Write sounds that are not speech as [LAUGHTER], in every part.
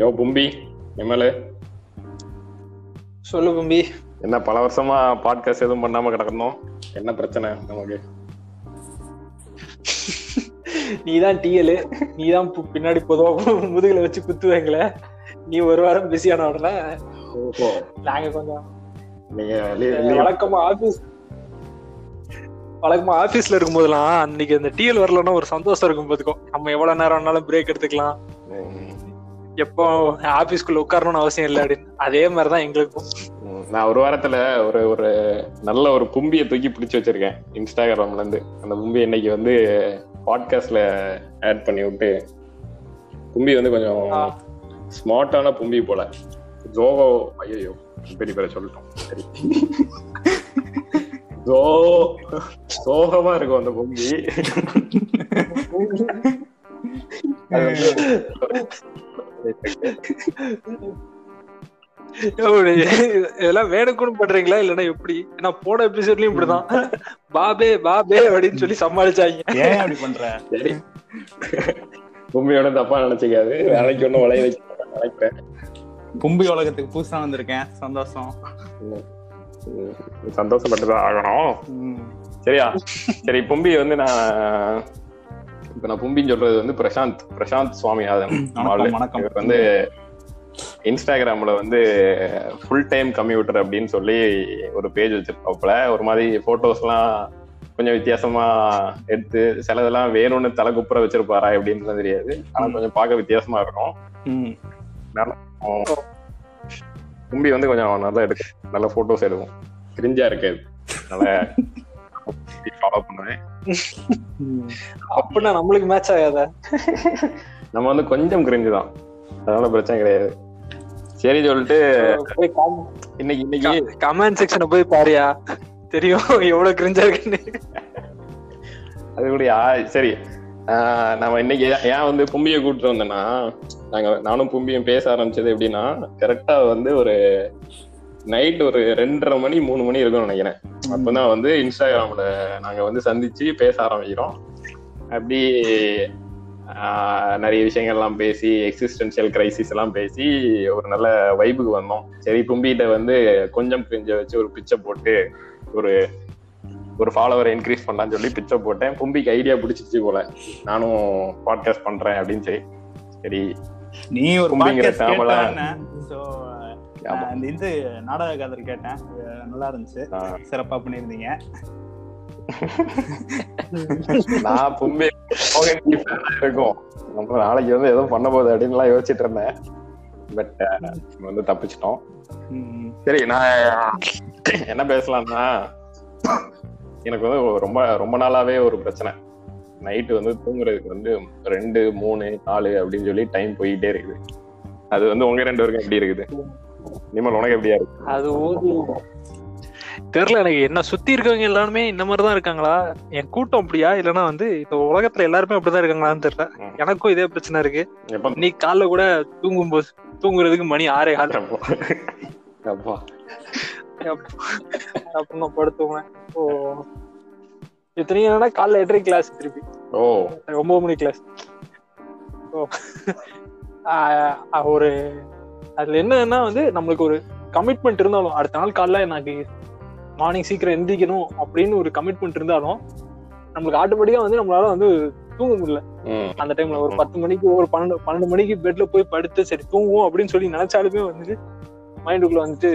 யோ பும்பி MLA. சொல்லு கும்பி என்ன பல வருஷமா பாட்காஸ்ட் எதுவும் பண்ணாம கிடக்கணும்? என்ன பிரச்சனை நமக்கு? நீதான் டிஎல் நீதான் பு- பின்னாடி பொதுவா முதுகுல வச்சு குத்துவாங்கள. நீ ஒரு வாரம் பிஸியான உடனே ஓஹோ. நாங்க கொஞ்சம் நீங்க வழக்கமா ஆபீஸ் வழக்கமா ஆபீஸ்ல இருக்கும் போதெல்லாம் அன்னைக்கு அந்த டிஎல் வரலன்னா ஒரு சந்தோஷம் இருக்கும் பாத்துக்கோ. நம்ம எவ்வளவு நேரம் வேணாலும் பிரேக் எடுத்துக்கலாம். எப்போ ஆபீஸ்க்குள்ள உட்காரணும்னு அவசியம் இல்லை அப்படின்னு அதே மாதிரிதான் எங்களுக்கும். நான் ஒரு வாரத்துல ஒரு ஒரு நல்ல ஒரு பும்பியை தூக்கி பிடிச்சு வச்சிருக்கேன் இன்ஸ்டாகிராம்ல இருந்து அந்த பும்பி இன்னைக்கு வந்து பாட்காஸ்ட்ல ஆட் பண்ணி விட்டு பும்பி வந்து கொஞ்சம். ஸ்மார்ட்டான பும்பி போல ஜோகோ ஐயோ பெரிய பேரை சொல்லிட்டோம் சரி ஜோ சோகமா இருக்கும் அந்த எப்படி? [LAUGHS] இதெல்லாம் வேணுக்குன்னு பண்றீங்களா? இல்லன்னா எப்படி? ஏன்னா போன எபிசோட்லயும் இப்படிதான். பாபே பாபே அப்படின்னு சொல்லி சமாளிச்சாங்க. ஏன் அப்படி பண்ற? சரி. பூமியோட தப்பா நினைச்சுக்காது. வேலைக்கு ஒண்ணும் விளைய வைக்க நினைக்கிறேன் கும்பி உலகத்துக்கு புதுசா வந்திருக்கேன். சந்தோஷம். சந்தோஷப்பட்டுதான் ஆகணும். சரியா? சரி பும்பி வந்து நான் இப்ப நான் பும்பின்னு சொல்றது வந்து பிரசாந்த் பிரசாந்த் சுவாமிநாதன். இவர் வந்து இன்ஸ்டாகிராம்ல வந்து ஃபுல் டைம் கம்ப்யூட்டர் அப்படின்னு சொல்லி ஒரு பேஜ் வச்சிருப்பாப்புல ஒரு மாதிரி போட்டோஸ் எல்லாம் கொஞ்சம் வித்தியாசமா எடுத்து சிலதெல்லாம் வேணும்னு தலை குப்புற வச்சிருப்பாரா எப்படின்றது தெரியாது ஆனா. கொஞ்சம் பார்க்க வித்தியாசமா இருக்கும். கும்பி வந்து கொஞ்சம் நல்லா எடுக்கும் நல்ல போட்டோஸ் எடுக்கும் கிரிஞ்சா இருக்காது நல்லா ஃபாலோ பண்ணுவேன் ம். அப்படின்னா நம்மளுக்கு மேட்ச் ஆகாத? நம்ம வந்து கொஞ்சம் கிரிஞ்சு தான். அதனால பிரச்சனை கிடையாது. சரி சொல்லிட்டு இன்னைக்கு இன்னைக்கு. கமெண்ட் செக்ஷனை போய் பாரியா. தெரியும் எவ்வளவு கிரிஞ்சா இருக்குன்னு. அது கூட யா- சரி. ஆஹ் நம்ம இன்னைக்கு ஏன் ஏன் வந்து பும்பியை கூப்பிட்டு வந்தேன்னா நாங்க நானும் பும்பியும் பேச ஆரம்பிச்சது எப்படின்னா கரெக்டா வந்து ஒரு நைட் ஒரு ரெண்டரை மணி மூணு மணி இருக்கும்னு நினைக்கிறேன். அப்பதான் வந்து இன்ஸ்டாகிராம்ல நாங்க வந்து சந்திச்சு பேச ஆரம்பிக்கிறோம். அப்படி நிறைய விஷயங்கள்லாம் பேசி எக்ஸிஸ்டன்ஷியல் கிரைசிஸ் எல்லாம் பேசி ஒரு நல்ல வைபுக்கு வந்தோம். சரி பும்பிகிட்ட வந்து கொஞ்சம் கிரிஞ்ச வச்சு ஒரு பிச்சை போட்டு ஒரு ஒரு ஃபாலோவரை இன்க்ரீஸ் பண்ணலாம்னு சொல்லி பிச்சை போட்டேன். பும்பிக்கு ஐடியா பிடிச்சிச்சு போல. நானும் பாட்காஸ்ட் பண்றேன் அப்படின்னு சொல்லி. சரி. நீ ஒரு கும்பிங்கிற podcast இந்த இது நாடக கதை கேட்டேன். நல்லா இருந்துச்சு. சிறப்பா பண்ணிருந்தீங்க நான் பும்பி இருக்கும். நம்ம நாளைக்கு வந்து எதுவும் பண்ண போகுது அப்படின்லாம் யோசிச்சுட்டு இருந்தேன். பட் வந்து தப்பிச்சிட்டோம். சரி நான் என்ன பேசலாம்னா எனக்கு வந்து ரொம்ப ரொம்ப நாளாவே ஒரு பிரச்சனை. நைட்டு வந்து தூங்குறதுக்கு வந்து ரெண்டு மூணு நாலு அப்படின்னு சொல்லி டைம் போயிட்டே இருக்குது. அது வந்து உங்க ரெண்டு பேருக்கும் எப்படி இருக்குது? நிமல் உனக்கு எப்படியா இருக்கு? அது ஓதி தெரியல எனக்கு என்ன சுத்தி இருக்கவங்க எல்லாருமே இந்த மாதிரிதான் இருக்காங்களா? என் கூட்டம் அப்படியா? இல்லைன்னா வந்து இந்த உலகத்துல எல்லாருமே அப்படிதான் இருக்காங்களான்னு தெரியல. எனக்கும் இதே பிரச்சனை இருக்கு. இன்னைக்கு காலைல கூட தூங்கும் போது தூங்குறதுக்கு மணி ஆறே கால். அப்பா. படுத்துவேன் ஓ. இத்தனையும் என்னன்னா காலைல எட்டரை கிளாஸ் திருப்பி. ஓ. ஒன்பது மணி கிளாஸ் ஓ. ஒரு அதுல என்னன்னா வந்து நம்மளுக்கு ஒரு கமிட்மெண்ட் இருந்தாலும் அடுத்த நாள் காலைல எனக்கு மார்னிங் சீக்கிரம் எந்திரிக்கணும் அப்படின்னு ஒரு கமிட்மெண்ட் இருந்தாலும் நம்மளுக்கு ஆட்டோமேட்டிக்கா வந்து நம்மளால வந்து தூங்க முடியல. ம். அந்த டைம்ல ஒரு பத்து மணிக்கு ஒரு பன்னெண்டு பன்னெண்டு மணிக்கு பெட்ல போய் படுத்து சரி தூங்குவோம் அப்படின்னு சொல்லி நினைச்சாலுமே வந்துட்டு மைண்டுக்குள்ள வந்துட்டு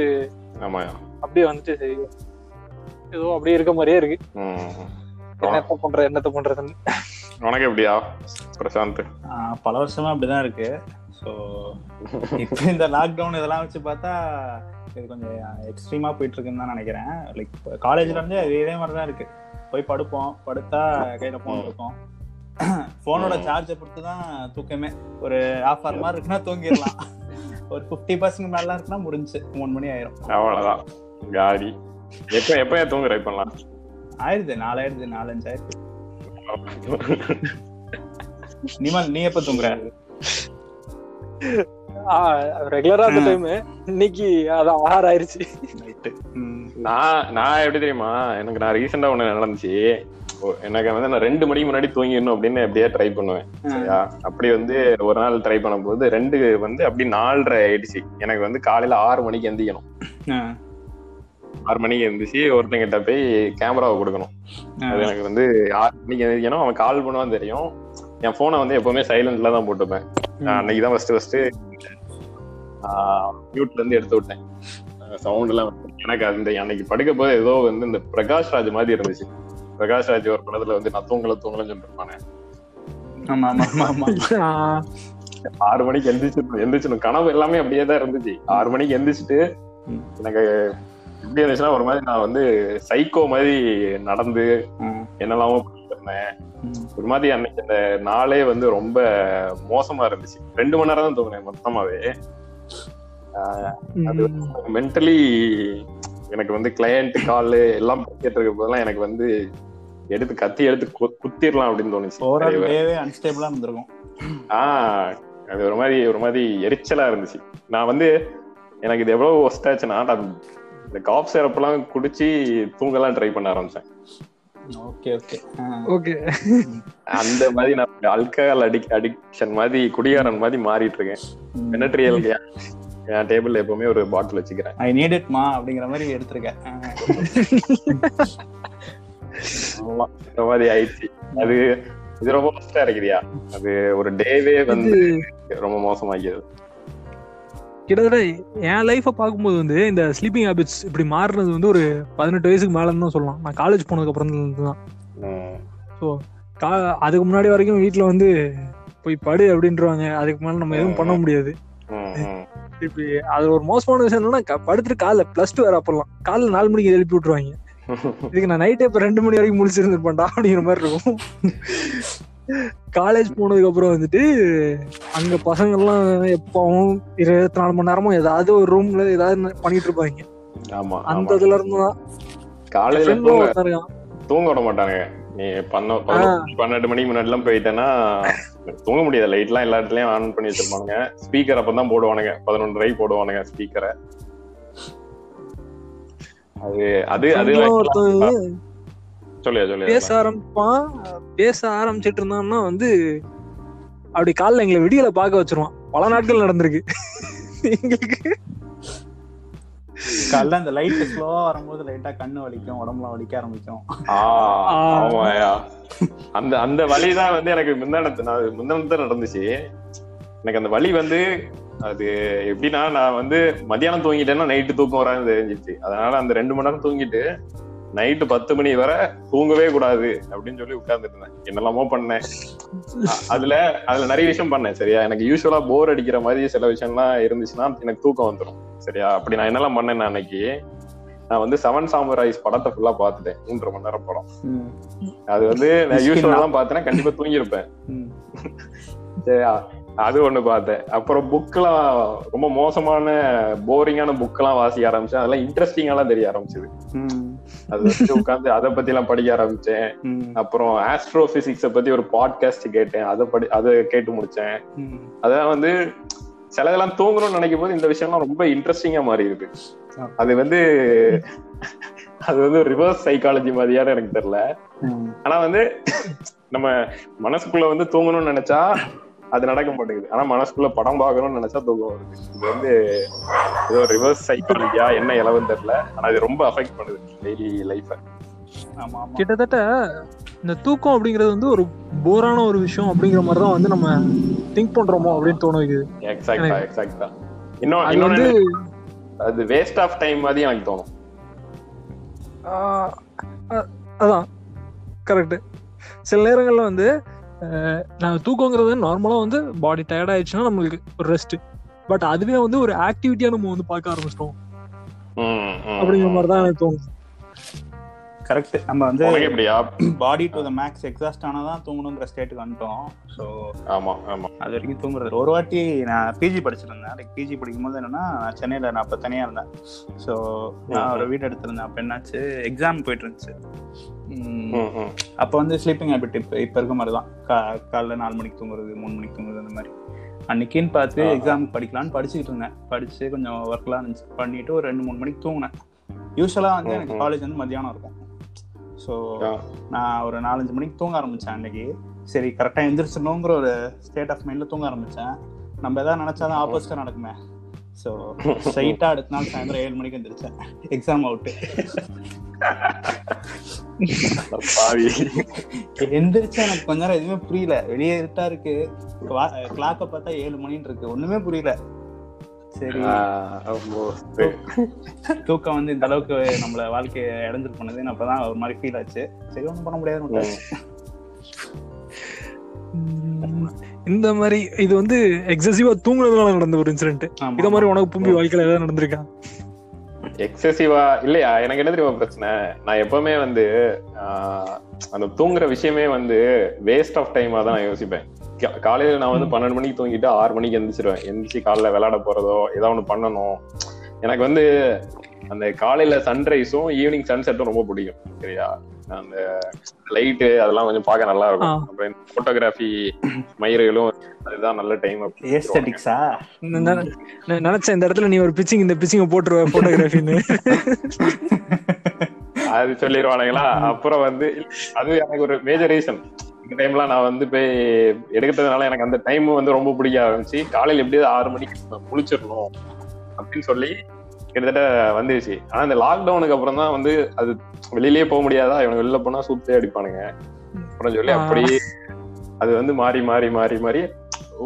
ஆமா அப்படியே வந்துட்டு சரி ஏதோ அப்படியே இருக்க மாதிரியே இருக்கு. ம். என்னத்த பண்றது என்னத்த பண்றதுன்னு. உனக்கு எப்படியா? பிரசாந்த். பல வருஷமா அப்படிதான் இருக்கு. ஸோ [LAUGHS] இப்போ இந்த லாக்டவுன் இதெல்லாம் வச்சு பார்த்தா இது கொஞ்சம் எக்ஸ்ட்ரீமா போயிட்டு இருக்குன்னு தான் நினைக்கிறேன். லைக் காலேஜ்ல இருந்து இதே மாதிரி தான் இருக்கு. போய் படுப்போம். படுத்தா கையில போன். இருக்கும். [CLEARS THROAT] போனோட. சார்ஜை பொறுத்து தான் தூக்கமே. ஒரு ஹாஃப் ஹவர் மாதிரி இருக்குன்னா தூங்கிடலாம். [LAUGHS] ஒரு ஃபிஃப்டி பர்சன்ட் மேலாம் இருக்குன்னா முடிஞ்சு. மூணு மணி ஆயிரும். அவ்வளவுதான். காடி எப்ப எப்ப தூங்குற இப்பெல்லாம்? ஆயிடுது. நாலாயிடுது. நாலஞ்சு ஆயிடுது. நிமல் நீ எப்ப தூங்குற? ரெகுலரா அந்த. டைம் இன்னைக்கு அதான் ஆறு ஆயிருச்சு நான் நான் எப்படி தெரியுமா எனக்கு நான் ரீசெண்டா ஒண்ணு நடந்துச்சு. எனக்கு வந்து நான் ரெண்டு மணிக்கு முன்னாடி தூங்கிடணும் அப்படின்னு எப்படியே ட்ரை பண்ணுவேன். சரியா? அப்படி வந்து ஒரு நாள் ட்ரை பண்ணும்போது ரெண்டு வந்து அப்படி நாலரை ஆயிடுச்சு. எனக்கு வந்து காலையில ஆறு மணிக்கு எந்திக்கணும். ஆறு மணிக்கு எந்திரிச்சு ஒருத்தங்கிட்ட போய் கேமராவை கொடுக்கணும். அது எனக்கு வந்து ஆறு மணிக்கு எந்திரிக்கணும். அவன் கால் பண்ணுவான்னு தெரியும். என் போனை வந்து எப்பவுமே சைலண்ட்ல தான் போட்டுப்பேன். அன்னைக்கு தான் ஃபர்ஸ்ட் ஃபர்ஸ்ட் மியூட்ல இருந்து எடுத்து விட்டேன். சவுண்ட் எல்லாம் வந்து. எனக்கு அந்த அன்னைக்கு படுக்க போது ஏதோ வந்து இந்த பிரகாஷ் ராஜ் மாதிரி இருந்துச்சு. பிரகாஷ் ராஜ் ஒரு படத்துல வந்து நான் தூங்கல தூங்கலன்னு சொல்லிருப்பானே. ஆமா ஆமா ஆமா ஆமா. [LAUGHS] ஆஹ் ஆறு மணிக்கு எந்திரிச்சு எந்திரிச்சிடும் கனவு எல்லாமே அப்படியே தான் இருந்துச்சு. ஆறு மணிக்கு எந்திரிச்சிட்டு. எனக்கு எப்படி இருந்துச்சுன்னா ஒரு மாதிரி நான் வந்து சைக்கோ மாதிரி நடந்து என்னெல்லாமோ இருந்தேன். ஒரு மாதிரி அன்னைக்கு அந்த நாளே வந்து ரொம்ப மோசமா இருந்துச்சு. ரெண்டு மணி நேரம் தான் தூங்கினேன் மொத்தமாவே. அது மென்டலி எனக்கு வந்து கிளையண்ட் கால் எல்லாம் பண்ணிட்டு இருக்க போதெல்லாம் எனக்கு வந்து எடுத்து கத்தி எடுத்து கு- குத்திரலாம் அப்படின்னு தோணுச்சு. ஆஹ் அது ஒரு மாதிரி ஒரு மாதிரி எரிச்சலா இருந்துச்சு. நான் வந்து எனக்கு இது எவ்வளவு ஒஸ்ட் ஆச்சுன்னா நான் இந்த காப் சிரப்லாம் குடிச்சு தூங்கலாம் ட்ரை பண்ண ஆரம்பிச்சேன். Okay okay. ஓகே. அந்த மாதிரி நான் அல்கஹால் அடிக் அடிக்ஷன் மாதிரி குடிகாரன் மாதிரி மாறிட்டு இருக்கேன் பெனட்ரியல் என் டேபிள்ல எப்பவுமே ஒரு பாட்டில் வச்சுக்கிறேன். ஐ நீட் இட் மா அப்படிங்கிற மாதிரி எடுத்திருக்கேன். ஆ. ஆமா, இந்த மாதிரி ஆயிடுச்சு. அது இது ரொம்ப இருக்குதியா? அது ஒரு டேவே வந்து ரொம்ப மோசமாக்கியது கிட்டத்தட்ட என் லைஃப பார்க்கும்போது வந்து இந்த ஸ்லீப்பிங் ஹாபிட்ஸ் இப்படி மாறுனது வந்து ஒரு பதினெட்டு வயசுக்கு மேலன்னு தான் சொல்லலாம். நான் காலேஜ் போனதுக்கு அப்புறம் தான். ஸோ கா அதுக்கு முன்னாடி வரைக்கும் வீட்டில் வந்து போய் படு அப்படின்றவாங்க. அதுக்கு மேல நம்ம எதுவும் பண்ண முடியாது. இப்படி அது ஒரு மோசமான விஷயம் என்னன்னா படுத்துட்டு காலைல பிளஸ் டூ வேற அப்பலாம் காலைல நாலு மணிக்கு எழுப்பி விட்டுருவாங்க. [LAUGHS] இதுக்கு நான் நைட்டே இப்ப ரெண்டு மணி வரைக்கும் முடிச்சிருந்துருப்பேன்டா அப்படிங்கிற மாதிரி இருக்கும். காலேஜ் போனதுக்கு அப்புறம் வந்துட்டு அங்க பசங்க எல்லாம் எப்பவும் இருபத்தி நாலு மணி நேரமும் ஏதாவது ஒரு ரூம்ல ஏதாவது பண்ணிட்டு இருப்பாங்க. ஆமா அந்த. இதுல இருந்து தான் friend தூங்க விட மாட்டாங்க நீ பண்ண பன்னெண்டு மணிக்கு முன்னாடி எல்லாம் போயிட்டேன்னா தூங்க முடியாது. லைட் எல்லாம் எல்லா இடத்துலயும் ஆன் பண்ணி வச்சிருப்பானுங்க. ஸ்பீக்கர் அப்பதான் போடுவானுங்க. பதினொன்றரை போடுவானுங்க ஸ்பீக்கரை அது அது அது பேச ஆரம்பிப்பான் பேச ஆரம்பிச்சிட்டு இருந்தான்னா வந்து அப்படி காலைல எங்களை விடியல பார்க்க வச்சிருவான். பல நாட்கள் நடந்திருக்கு. எங்களுக்கு. காலைல அந்த லைட் ஸ்லோவா வரும்போது லைட்டா கண்ணு வலிக்கும் உடம்புலாம் வலிக்க ஆரம்பிக்கும். ஆ, ஆமாயா அந்த அந்த வலிதான் வந்து எனக்கு முந்தானத்து நான் முந்தானத்து நடந்துச்சு. எனக்கு அந்த வலி வந்து அது எப்படின்னா நான் வந்து மத்தியானம் தூங்கிட்டேன்னா நைட்டு தூக்கம் வராது தெரிஞ்சிச்சு அதனால அந்த ரெண்டு மணி நேரம் தூங்கிட்டு நைட்டு பத்து மணி வரை தூங்கவே கூடாது அப்படின்னு சொல்லி உட்கார்ந்துட்டு இருந்தேன் என்னெல்லாமோ பண்ணேன். அதுல அதுல நிறைய விஷயம் பண்ணேன் சரியா? எனக்கு யூஸ்வலா போர் அடிக்கிற மாதிரி சில விஷயம்லாம் இருந்துச்சுன்னா எனக்கு தூக்கம் வந்துடும் சரியா? அப்படி நான் என்னெல்லாம் பண்ணேன் அன்னைக்கு? நான் வந்து செவன் சாமுராய்ஸ் படத்தை ஃபுல்லா பார்த்துட்டேன் மூன்றரை மணி நேரம் படம். அது வந்து நான் யூஸ்வலா தான். தான் பார்த்தேன்னா கண்டிப்பா தூங்கியிருப்பேன். சரியா? அது ஒண்ணு பார்த்தேன். அப்புறம் புக்லாம் ரொம்ப மோசமான போரிங்கான புக்கெல்லாம் வாசிக்க ஆரம்பிச்சேன். அதெல்லாம் இன்ட்ரெஸ்டிங்காலாம் தெரிய ஆரம்பிச்சது. அது வந்து உட்காந்து அதை பத்தி எல்லாம் படிக்க ஆரம்பிச்சேன். அப்புறம் ஆஸ்ட்ரோ பிசிக்ஸ பத்தி ஒரு பாட்காஸ்ட் கேட்டேன். அதை படி அதை கேட்டு முடிச்சேன். அதெல்லாம் வந்து சிலதெல்லாம் தூங்கணும்னு நினைக்கும் போது இந்த விஷயம்லாம் ரொம்ப இன்ட்ரெஸ்டிங்கா மாறி இருக்கு அது வந்து அது வந்து ரிவர்ஸ் சைக்காலஜி மாதிரியான எனக்கு தெரியல. ஆனா வந்து நம்ம மனசுக்குள்ள வந்து தூங்கணும்னு நினைச்சா அது நடக்க மாட்டேங்குது. ஆனா மனசுக்குள்ள படம் பார்க்கணும்னு நினைச்சா தூக்கம் வருது. இது வந்து ஏதோ ரிவர்ஸ் சைக்காலஜியா என்ன இலவன்னு தெரியல. ஆனா இது ரொம்ப அஃபெக்ட் பண்ணுது டெய்லி லைஃப ஆமா ஆமா. கிட்டத்தட்ட இந்த தூக்கம் அப்படிங்கிறது வந்து ஒரு போரான ஒரு விஷயம் அப்படிங்கிற மாதிரி தான் வந்து நம்ம திங்க் பண்றோமோ அப்படின்னு தோண வைக்குது எக்ஸாக்டா எக்ஸாக்டா இன்னும் வந்து அது வேஸ்ட் ஆஃப் டைம் மாதிரி எனக்கு தோணும். அதான். கரெக்ட் சில நேரங்கள்ல வந்து நான் தூக்கங்கிறது நார்மலா வந்து பாடி டயர்ட் ஆயிடுச்சுன்னா நம்மளுக்கு ஒரு ரெஸ்ட் பட் அதுவே வந்து ஒரு ஆக்டிவிட்டியா நம்ம வந்து பார்க்க ஆரம்பிச்சிட்டோம். அப்படிங்கிற. மாதிரி தான் எனக்கு தோணுது. கரெக்ட் நம்ம வந்து body to the max exhaust ஆனாதான் தூங்கணுங்கிற ஸ்டேட்டுக்கு வந்துட்டோம். ஸோ ஆமா ஆமா. அது வரைக்கும் தூங்குறது. ஒரு வாட்டி நான் பிஜி படிச்சிருந்தேன். லைக் பிஜி படிக்கும்போது என்னன்னா நான் சென்னையில் நான் அப்போ தனியாக இருந்தேன். ஸோ நான் ஒரு வீடு எடுத்திருந்தேன். அப்போ என்னாச்சு? எக்ஸாம் போயிட்டு இருந்துச்சு. அப்போ வந்து ஸ்லீப்பிங் ஹேபிட் இப்போ இப்போ இருக்க மாதிரி தான் கா காலைல நாலு மணிக்கு தூங்குறது மூணு மணிக்கு தூங்குறது அந்த மாதிரி. அன்னைக்குன்னு பார்த்து. எக்ஸாமுக்கு படிக்கலாம்னு படிச்சுக்கிட்டு இருந்தேன். படிச்சு கொஞ்சம் ஒர்க்லாம் இருந்துச்சு. பண்ணிட்டு ஒரு ரெண்டு மூணு மணிக்கு தூங்கினேன். யூஸ்வலாக வந்து எனக்கு. காலேஜ் வந்து மத்தியானம் இருக்கும். ஸோ. நான் ஒரு நாலஞ்சு மணிக்கு தூங்க ஆரம்பிச்சேன் அன்னைக்கு. சரி கரெக்டாக எந்திரிச்சிடணுங்கிற ஒரு ஸ்டேட் ஆஃப் மைண்டில் தூங்க ஆரம்பிச்சேன். நம்ம எதாவது நினைச்சாதான் ஆப்போசிட்டா நடக்குமே. ஸோ ஸ்ட்ரைட்டா அடுத்த நாள் சாயந்தரம் ஏழு மணிக்கு எந்திரிச்சேன். எக்ஸாம் அவுட்டு எந்திரிச்சு எனக்கு கொஞ்ச நேரம் எதுவுமே புரியல. வெளியே இருட்டா இருக்கு. கிளாக்க பார்த்தா ஏழு மணின்னு இருக்கு ஒண்ணுமே புரியல. சரி. [LAUGHS] தூக்கம் வந்து இந்த அளவுக்கு நம்மள வாழ்க்கையை இடைஞ்சல் பண்ணுதுன்னு அப்பதான் ஒரு மாதிரி ஃபீல் ஆச்சு. சரி ஒண்ணும் பண்ண. உம், இந்த மாதிரி இது வந்து எக்ஸசிவா தூங்குறதுனால நடந்த ஒரு இன்சிடென்ட். இத மாதிரி உனக்கு பும்பி வாழ்க்கையில ஏதாவது நடந்திருக்கா? எக்ஸசிவா இல்லையா? எனக்கு என்ன தெரியுமா பிரச்சனை? நான் எப்பவுமே வந்து அந்த தூங்குற விஷயமே வந்து வேஸ்ட் ஆஃப் டைமா தான் நான் யோசிப்பேன். காலையில நான் வந்து பன்னெண்டு மணிக்கு தூங்கிட்டு ஆறு மணிக்கு எந்திரிச்சிருவேன். எந்திரிச்சு காலைல விளையாட போறதோ ஏதாவது ஒண்ணு பண்ணணும். எனக்கு வந்து அந்த காலையில சன்ரைஸும் ஈவினிங் சன்செட்டும் ரொம்ப பிடிக்கும். சரியா? அந்த லைட்டு அதெல்லாம் கொஞ்சம் பார்க்க நல்லா இருக்கும். அப்புறம் போட்டோகிராஃபி மயிர்களும் அதுதான் நல்ல டைம் ஏஸ்தட்டிக்ஸா நினைச்சேன் இந்த இடத்துல நீ ஒரு பிச்சிங் இந்த பிச்சிங்க போட்டுருவ போட்டோகிராஃபின்னு அது சொல்லிடுவானுங்களா அப்புறம் வந்து அது எனக்கு ஒரு மேஜர் ரீசன் இந்த டைம்லாம் நான் வந்து போய் எடுக்கிறதுனால எனக்கு அந்த டைம் வந்து ரொம்ப பிடிக்க ஆரம்பிச்சு காலையில எப்படியாவது ஆறு மணிக்கு முழிச்சிடணும் அப்படின்னு சொல்லி கிட்டத்தட்ட வந்துருச்சு. ஆனா இந்த லாக்டவுனுக்கு அப்புறம் தான் வந்து அது வெளியிலேயே போக முடியாதா? இவனுக்கு வெளில போனா சூப்பே அடிப்பானுங்க. அப்புறம் சொல்லி. அப்படியே அது வந்து மாறி மாறி மாறி மாறி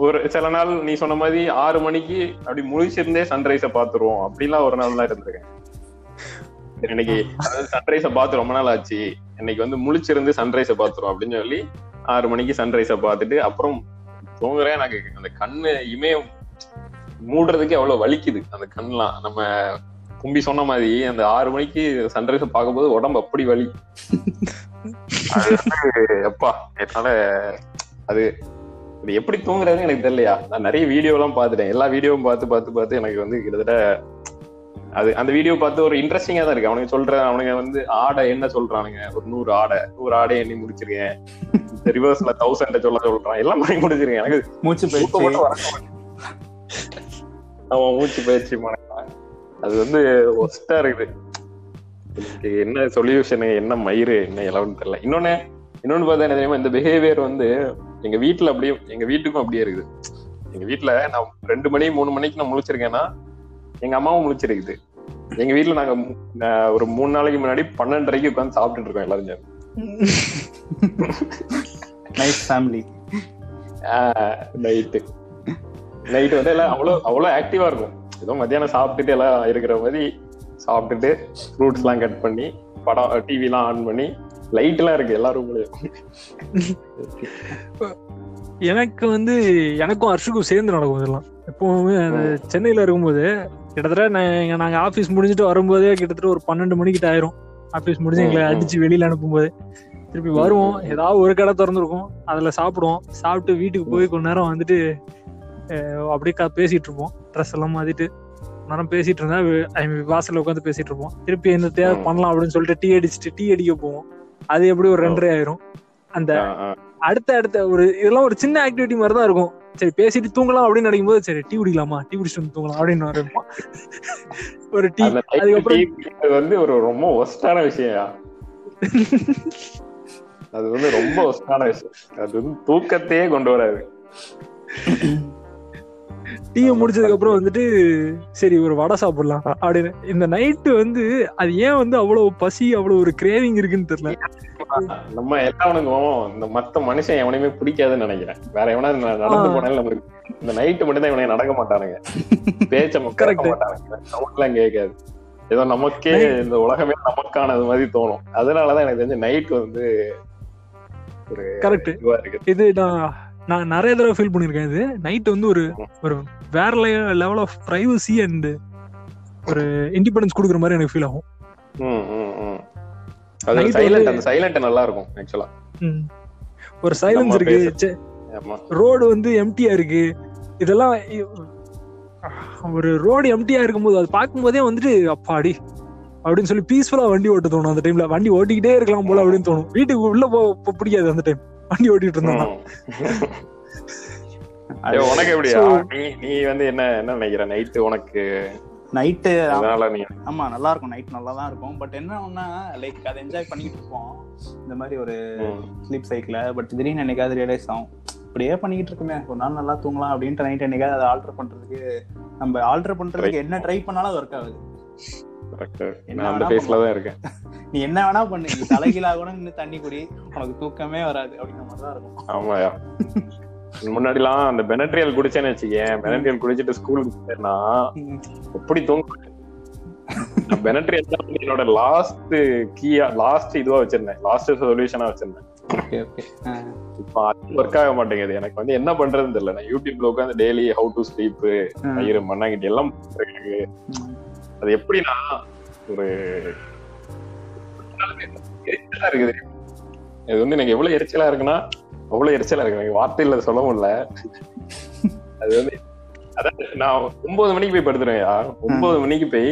ஒரு சில நாள் நீ சொன்ன மாதிரி ஆறு மணிக்கு அப்படி முழிச்சிருந்தே சன்ரைஸ பாத்துருவோம். அப்படிலாம் ஒரு நாள் தான் இருந்திருக்கேன். இன்னைக்கு சன்ரைஸ பார்த்து ரொம்ப நாள் ஆச்சு. இன்னைக்கு வந்து முழிச்சிருந்து சன்ரைஸ பாத்துரும் அப்படின்னு சொல்லி ஆறு மணிக்கு சன்ரைஸ பார்த்துட்டு அப்புறம் தூங்குறேன். எனக்கு அந்த கண்ணு இமயம் மூடுறதுக்கு எவ்வளவு வலிக்குது. அந்த கண்லாம் நம்ம கும்பி சொன்ன மாதிரி அந்த ஆறு மணிக்கு சன்ரைஸ பார்க்கும்போது உடம்பு அப்படி வலி. அது எப்பா என்னால அது இது எப்படி தூங்குறதுன்னு எனக்கு தெரியலையா? நான் நிறைய வீடியோ எல்லாம் பார்த்துட்டேன். எல்லா வீடியோவும் பார்த்து பார்த்து பார்த்து எனக்கு வந்து கிட்டத்தட்ட அது அந்த வீடியோ பார்த்து ஒரு இன்ட்ரெஸ்டிங்கா தான் இருக்கு. அவனுக்கு சொல்ற அவனுங்க வந்து ஆடை என்ன சொல்றானுங்க? ஒரு நூறு ஆடை. நூறு ஆடை எண்ணி முடிச்சிருக்கேன். ரிவர்ஸ்ல தௌசண்ட் சொல்ல சொல்றான். எல்லாம் பண்ணி முடிச்சிருக்கேன். எனக்கு மூச்சு பயிற்சி. அவன் மூச்சு பயிற்சி பண்ணான் அது வந்து ஒஸ்டா இருக்குது. இதுக்கு என்ன சொல்யூஷன் என்ன மயிறு என்ன இலவன்னு தெரியல. இன்னொன்னு இன்னொன்னு பார்த்தா என்ன தெரியுமா இந்த பிஹேவியர் வந்து எங்க வீட்டுல அப்படியே எங்க வீட்டுக்கும் அப்படியே இருக்குது. எங்க வீட்டுல நான் ரெண்டு மணி மூணு மணிக்கு நான் முழிச்சிருக்கேன்னா எங்க அம்மாவும் முழிச்சிருக்குது. எங்க வீட்டுல நாங்க ஒரு மூணு நாளைக்கு முன்னாடி பன்னெண்டரைக்கு உட்காந்து சாப்பிட்டுட்டு இருக்கோம் எல்லாரும் சேர்ந்து. நைஸ் ஃபேமிலி நைட்டு நைட் வந்து எல்லாம் அவ்வளோ அவ்வளோ ஆக்டிவா இருக்கும். ஏதோ மத்தியானம் சாப்பிட்டுட்டு எல்லாம் இருக்கிற மாதிரி சாப்பிட்டுட்டு ஃப்ரூட்ஸ் எல்லாம் கட் பண்ணி படம் டிவி எல்லாம் ஆன் பண்ணி லைட் எல்லாம் இருக்கு எல்லா ரூம்லயும் எனக்கு வந்து எனக்கும் அர்ஷுக்கும் சேர்ந்து நடக்கும் இதெல்லாம். எப்பவுமே சென்னையில இருக்கும்போது கிட்டத்தட்ட நான் நாங்க ஆபீஸ் முடிஞ்சுட்டு வரும்போதே கிட்டத்தட்ட ஒரு பன்னெண்டு மணிக்கிட்ட ஆயிரும். ஆபீஸ் முடிஞ்சு எங்களை. அடிச்சு வெளியில அனுப்பும்போது. திருப்பி வருவோம். ஏதாவது ஒரு கடை திறந்துருக்கும். அதுல சாப்பிடுவோம். சாப்பிட்டு வீட்டுக்கு போய் கொஞ்ச நேரம் வந்துட்டு அப்படியே க- பேசிட்டு இருப்போம் ட்ரெஸ் எல்லாம் மாத்திட்டு. கொஞ்ச நேரம் பேசிட்டு இருந்தா வி- I mean, வாசல்ல உட்காந்து பேசிட்டு இருப்போம் திருப்பி என்ன தேவை. பண்ணலாம் அப்படின்னு சொல்லிட்டு டீ அடிச்சுட்டு டீ அடிக்க போவோம். அது எப்படி ஒரு ரெண்டரை ஆயிரும். அந்த. அடுத்த அடுத்த ஒரு இதெல்லாம் ஒரு சின்ன ஆக்டிவிட்டி மாதிரி தான் இருக்கும். சரி பேசிட்டு தூங்கலாம் அப்படின்னு நினைக்கும் போது சரி டீ குடிக்கலாமா? டீ குடிச்சிட்டு வந்து தூங்கலாம் அப்படின்னு ஒரு டீ அதுக்கப்புறம் வந்து ஒரு ரொம்ப ஒஸ்டான விஷயம் அது வந்து ரொம்ப ஒஸ்டான விஷயம். அது வந்து தூக்கத்தையே கொண்டு வராது. டீயை முடிச்சதுக்கு அப்புறம் வந்துட்டு சரி ஒரு வடை சாப்பிடலாம் அப்படின்னு. இந்த நைட்டு வந்து அது ஏன் வந்து அவ்வளவு பசி அவ்வளவு ஒரு கிரேவிங் இருக்குன்னு தெரியல. நம்ம எல்லாவனுக்கும் இந்த மத்த மனுஷன் எவனையுமே பிடிக்காதுன்னு நினைக்கிறேன். வேற எவனா நடந்து. போனாலும் நம்மளுக்கு இந்த நைட்டு மட்டும் தான் இவனை நடக்க மாட்டானுங்க. பேச்ச. கரெக்ட் மாட்டானுங்க. சவுண்ட் எல்லாம் கேட்காது. ஏதோ நமக்கே இந்த உலகமே நமக்கானது மாதிரி தோணும். அதனாலதான் எனக்கு தெரிஞ்ச நைட் வந்து ஒரு கரெக்ட் இது நான் நான் நிறைய தடவை ஃபீல் பண்ணிருக்கேன் இது நைட் வந்து ஒரு ஒரு வேற லெவல் ஆஃப் பிரைவசி அண்ட் ஒரு இண்டிபெண்டன்ஸ் கொடுக்குற மாதிரி எனக்கு ஃபீல் ஆகும். அது சைலண்ட் அந்த சைலண்ட் நல்லா இருக்கும் ஆக்சுவலா. ஒரு சைலன்ஸ் இருக்கு. ரோடு வந்து எம்டியா இருக்கு. இதெல்லாம் ஒரு ரோடு எம்டியா இருக்கும்போது அது பார்க்கும்போதே வந்துட்டு அப்பாடி அப்படின்னு சொல்லி பீஸ்ஃபுல்லா வண்டி ஓட்ட தோணும் அந்த டைம்ல வண்டி ஓட்டிக்கிட்டே இருக்கலாம் போல அப்படின்னு தோணும். வீட்டுக்கு உள்ள போ- பிடிக்காது அந்த டைம் வண்டி ஓட்டிட்டு இருந்தோம்னா ம். ஏய், உனக்கு எப்படியா? So- நீ நீ வந்து என்ன என்ன நினைக்கிற? நைட்டு உனக்கு? நைட்டு ஆமா நல்லா இருக்கும் நைட் நல்லா தான் இருக்கும் பட் என்ன ஒன்னா லைக் அதை என்ஜாய் பண்ணிட்டு இருப்போம் இந்த மாதிரி ஒரு. ஸ்லீப் சைக்கிள பட் திடீர்னு என்னைக்காவது ரியலைஸ் ஆகும். இப்படியே பண்ணிக்கிட்டு இருக்குமே ஒரு நாள் நல்லா தூங்கலாம் அப்படின்ட்டு நைட் என்னைக்காவது அதை ஆல்டர் பண்றதுக்கு நம்ம ஆல்டர் பண்றதுக்கு என்ன ட்ரை பண்ணாலும் அது ஒர்க் ஆகுது. நான் அந்த வேணா பேஸ்ல தான் இருக்கேன். நீ என்ன வேணா பண்ணு. நீ தலைகீழா கூட நின்று தண்ணி குடி. உனக்கு தூக்கமே வராது அப்படிங்கிற மாதிரி தான் இருக்கும். ஆமாயா. முன்னாடிலாம் அந்த பெனட்ரியல் குடிச்சேன்னு வச்சுக்கேன். பெனட்ரியல் குடிச்சிட்டு ஸ்கூலுக்கு போயிருந்தா எப்படி தூங்க பெனட்ரியல் தான் என்னோட லாஸ்ட் கீயா லாஸ்ட் இதுவா வச்சிருந்தேன். லாஸ்ட் சொல்யூஷனா வச்சிருந்தேன். இப்போ அது ஒர்க் ஆக மாட்டேங்குது. எனக்கு வந்து என்ன பண்றதுன்னு தெரியல. நான் யூடியூப்ல உட்காந்து டெய்லி ஹவு டு ஸ்லீப் ஐயரு மண்ணாங்கிட்டு எல்லாம் எனக்கு. அது எப்படின்னா ஒரு எரிச்சலா இருக்குது. இது வந்து எனக்கு எவ்வளவு எரிச்சலா இருக்குன்னா அவ்வளவு எரிச்சலா இருக்கு எனக்கு வார்த்தையில சொல்ல முடியல. அது வந்து அதாவது நான் ஒன்பது மணிக்கு போய் படுத்துருவேன்யா ஒன்பது மணிக்கு போய்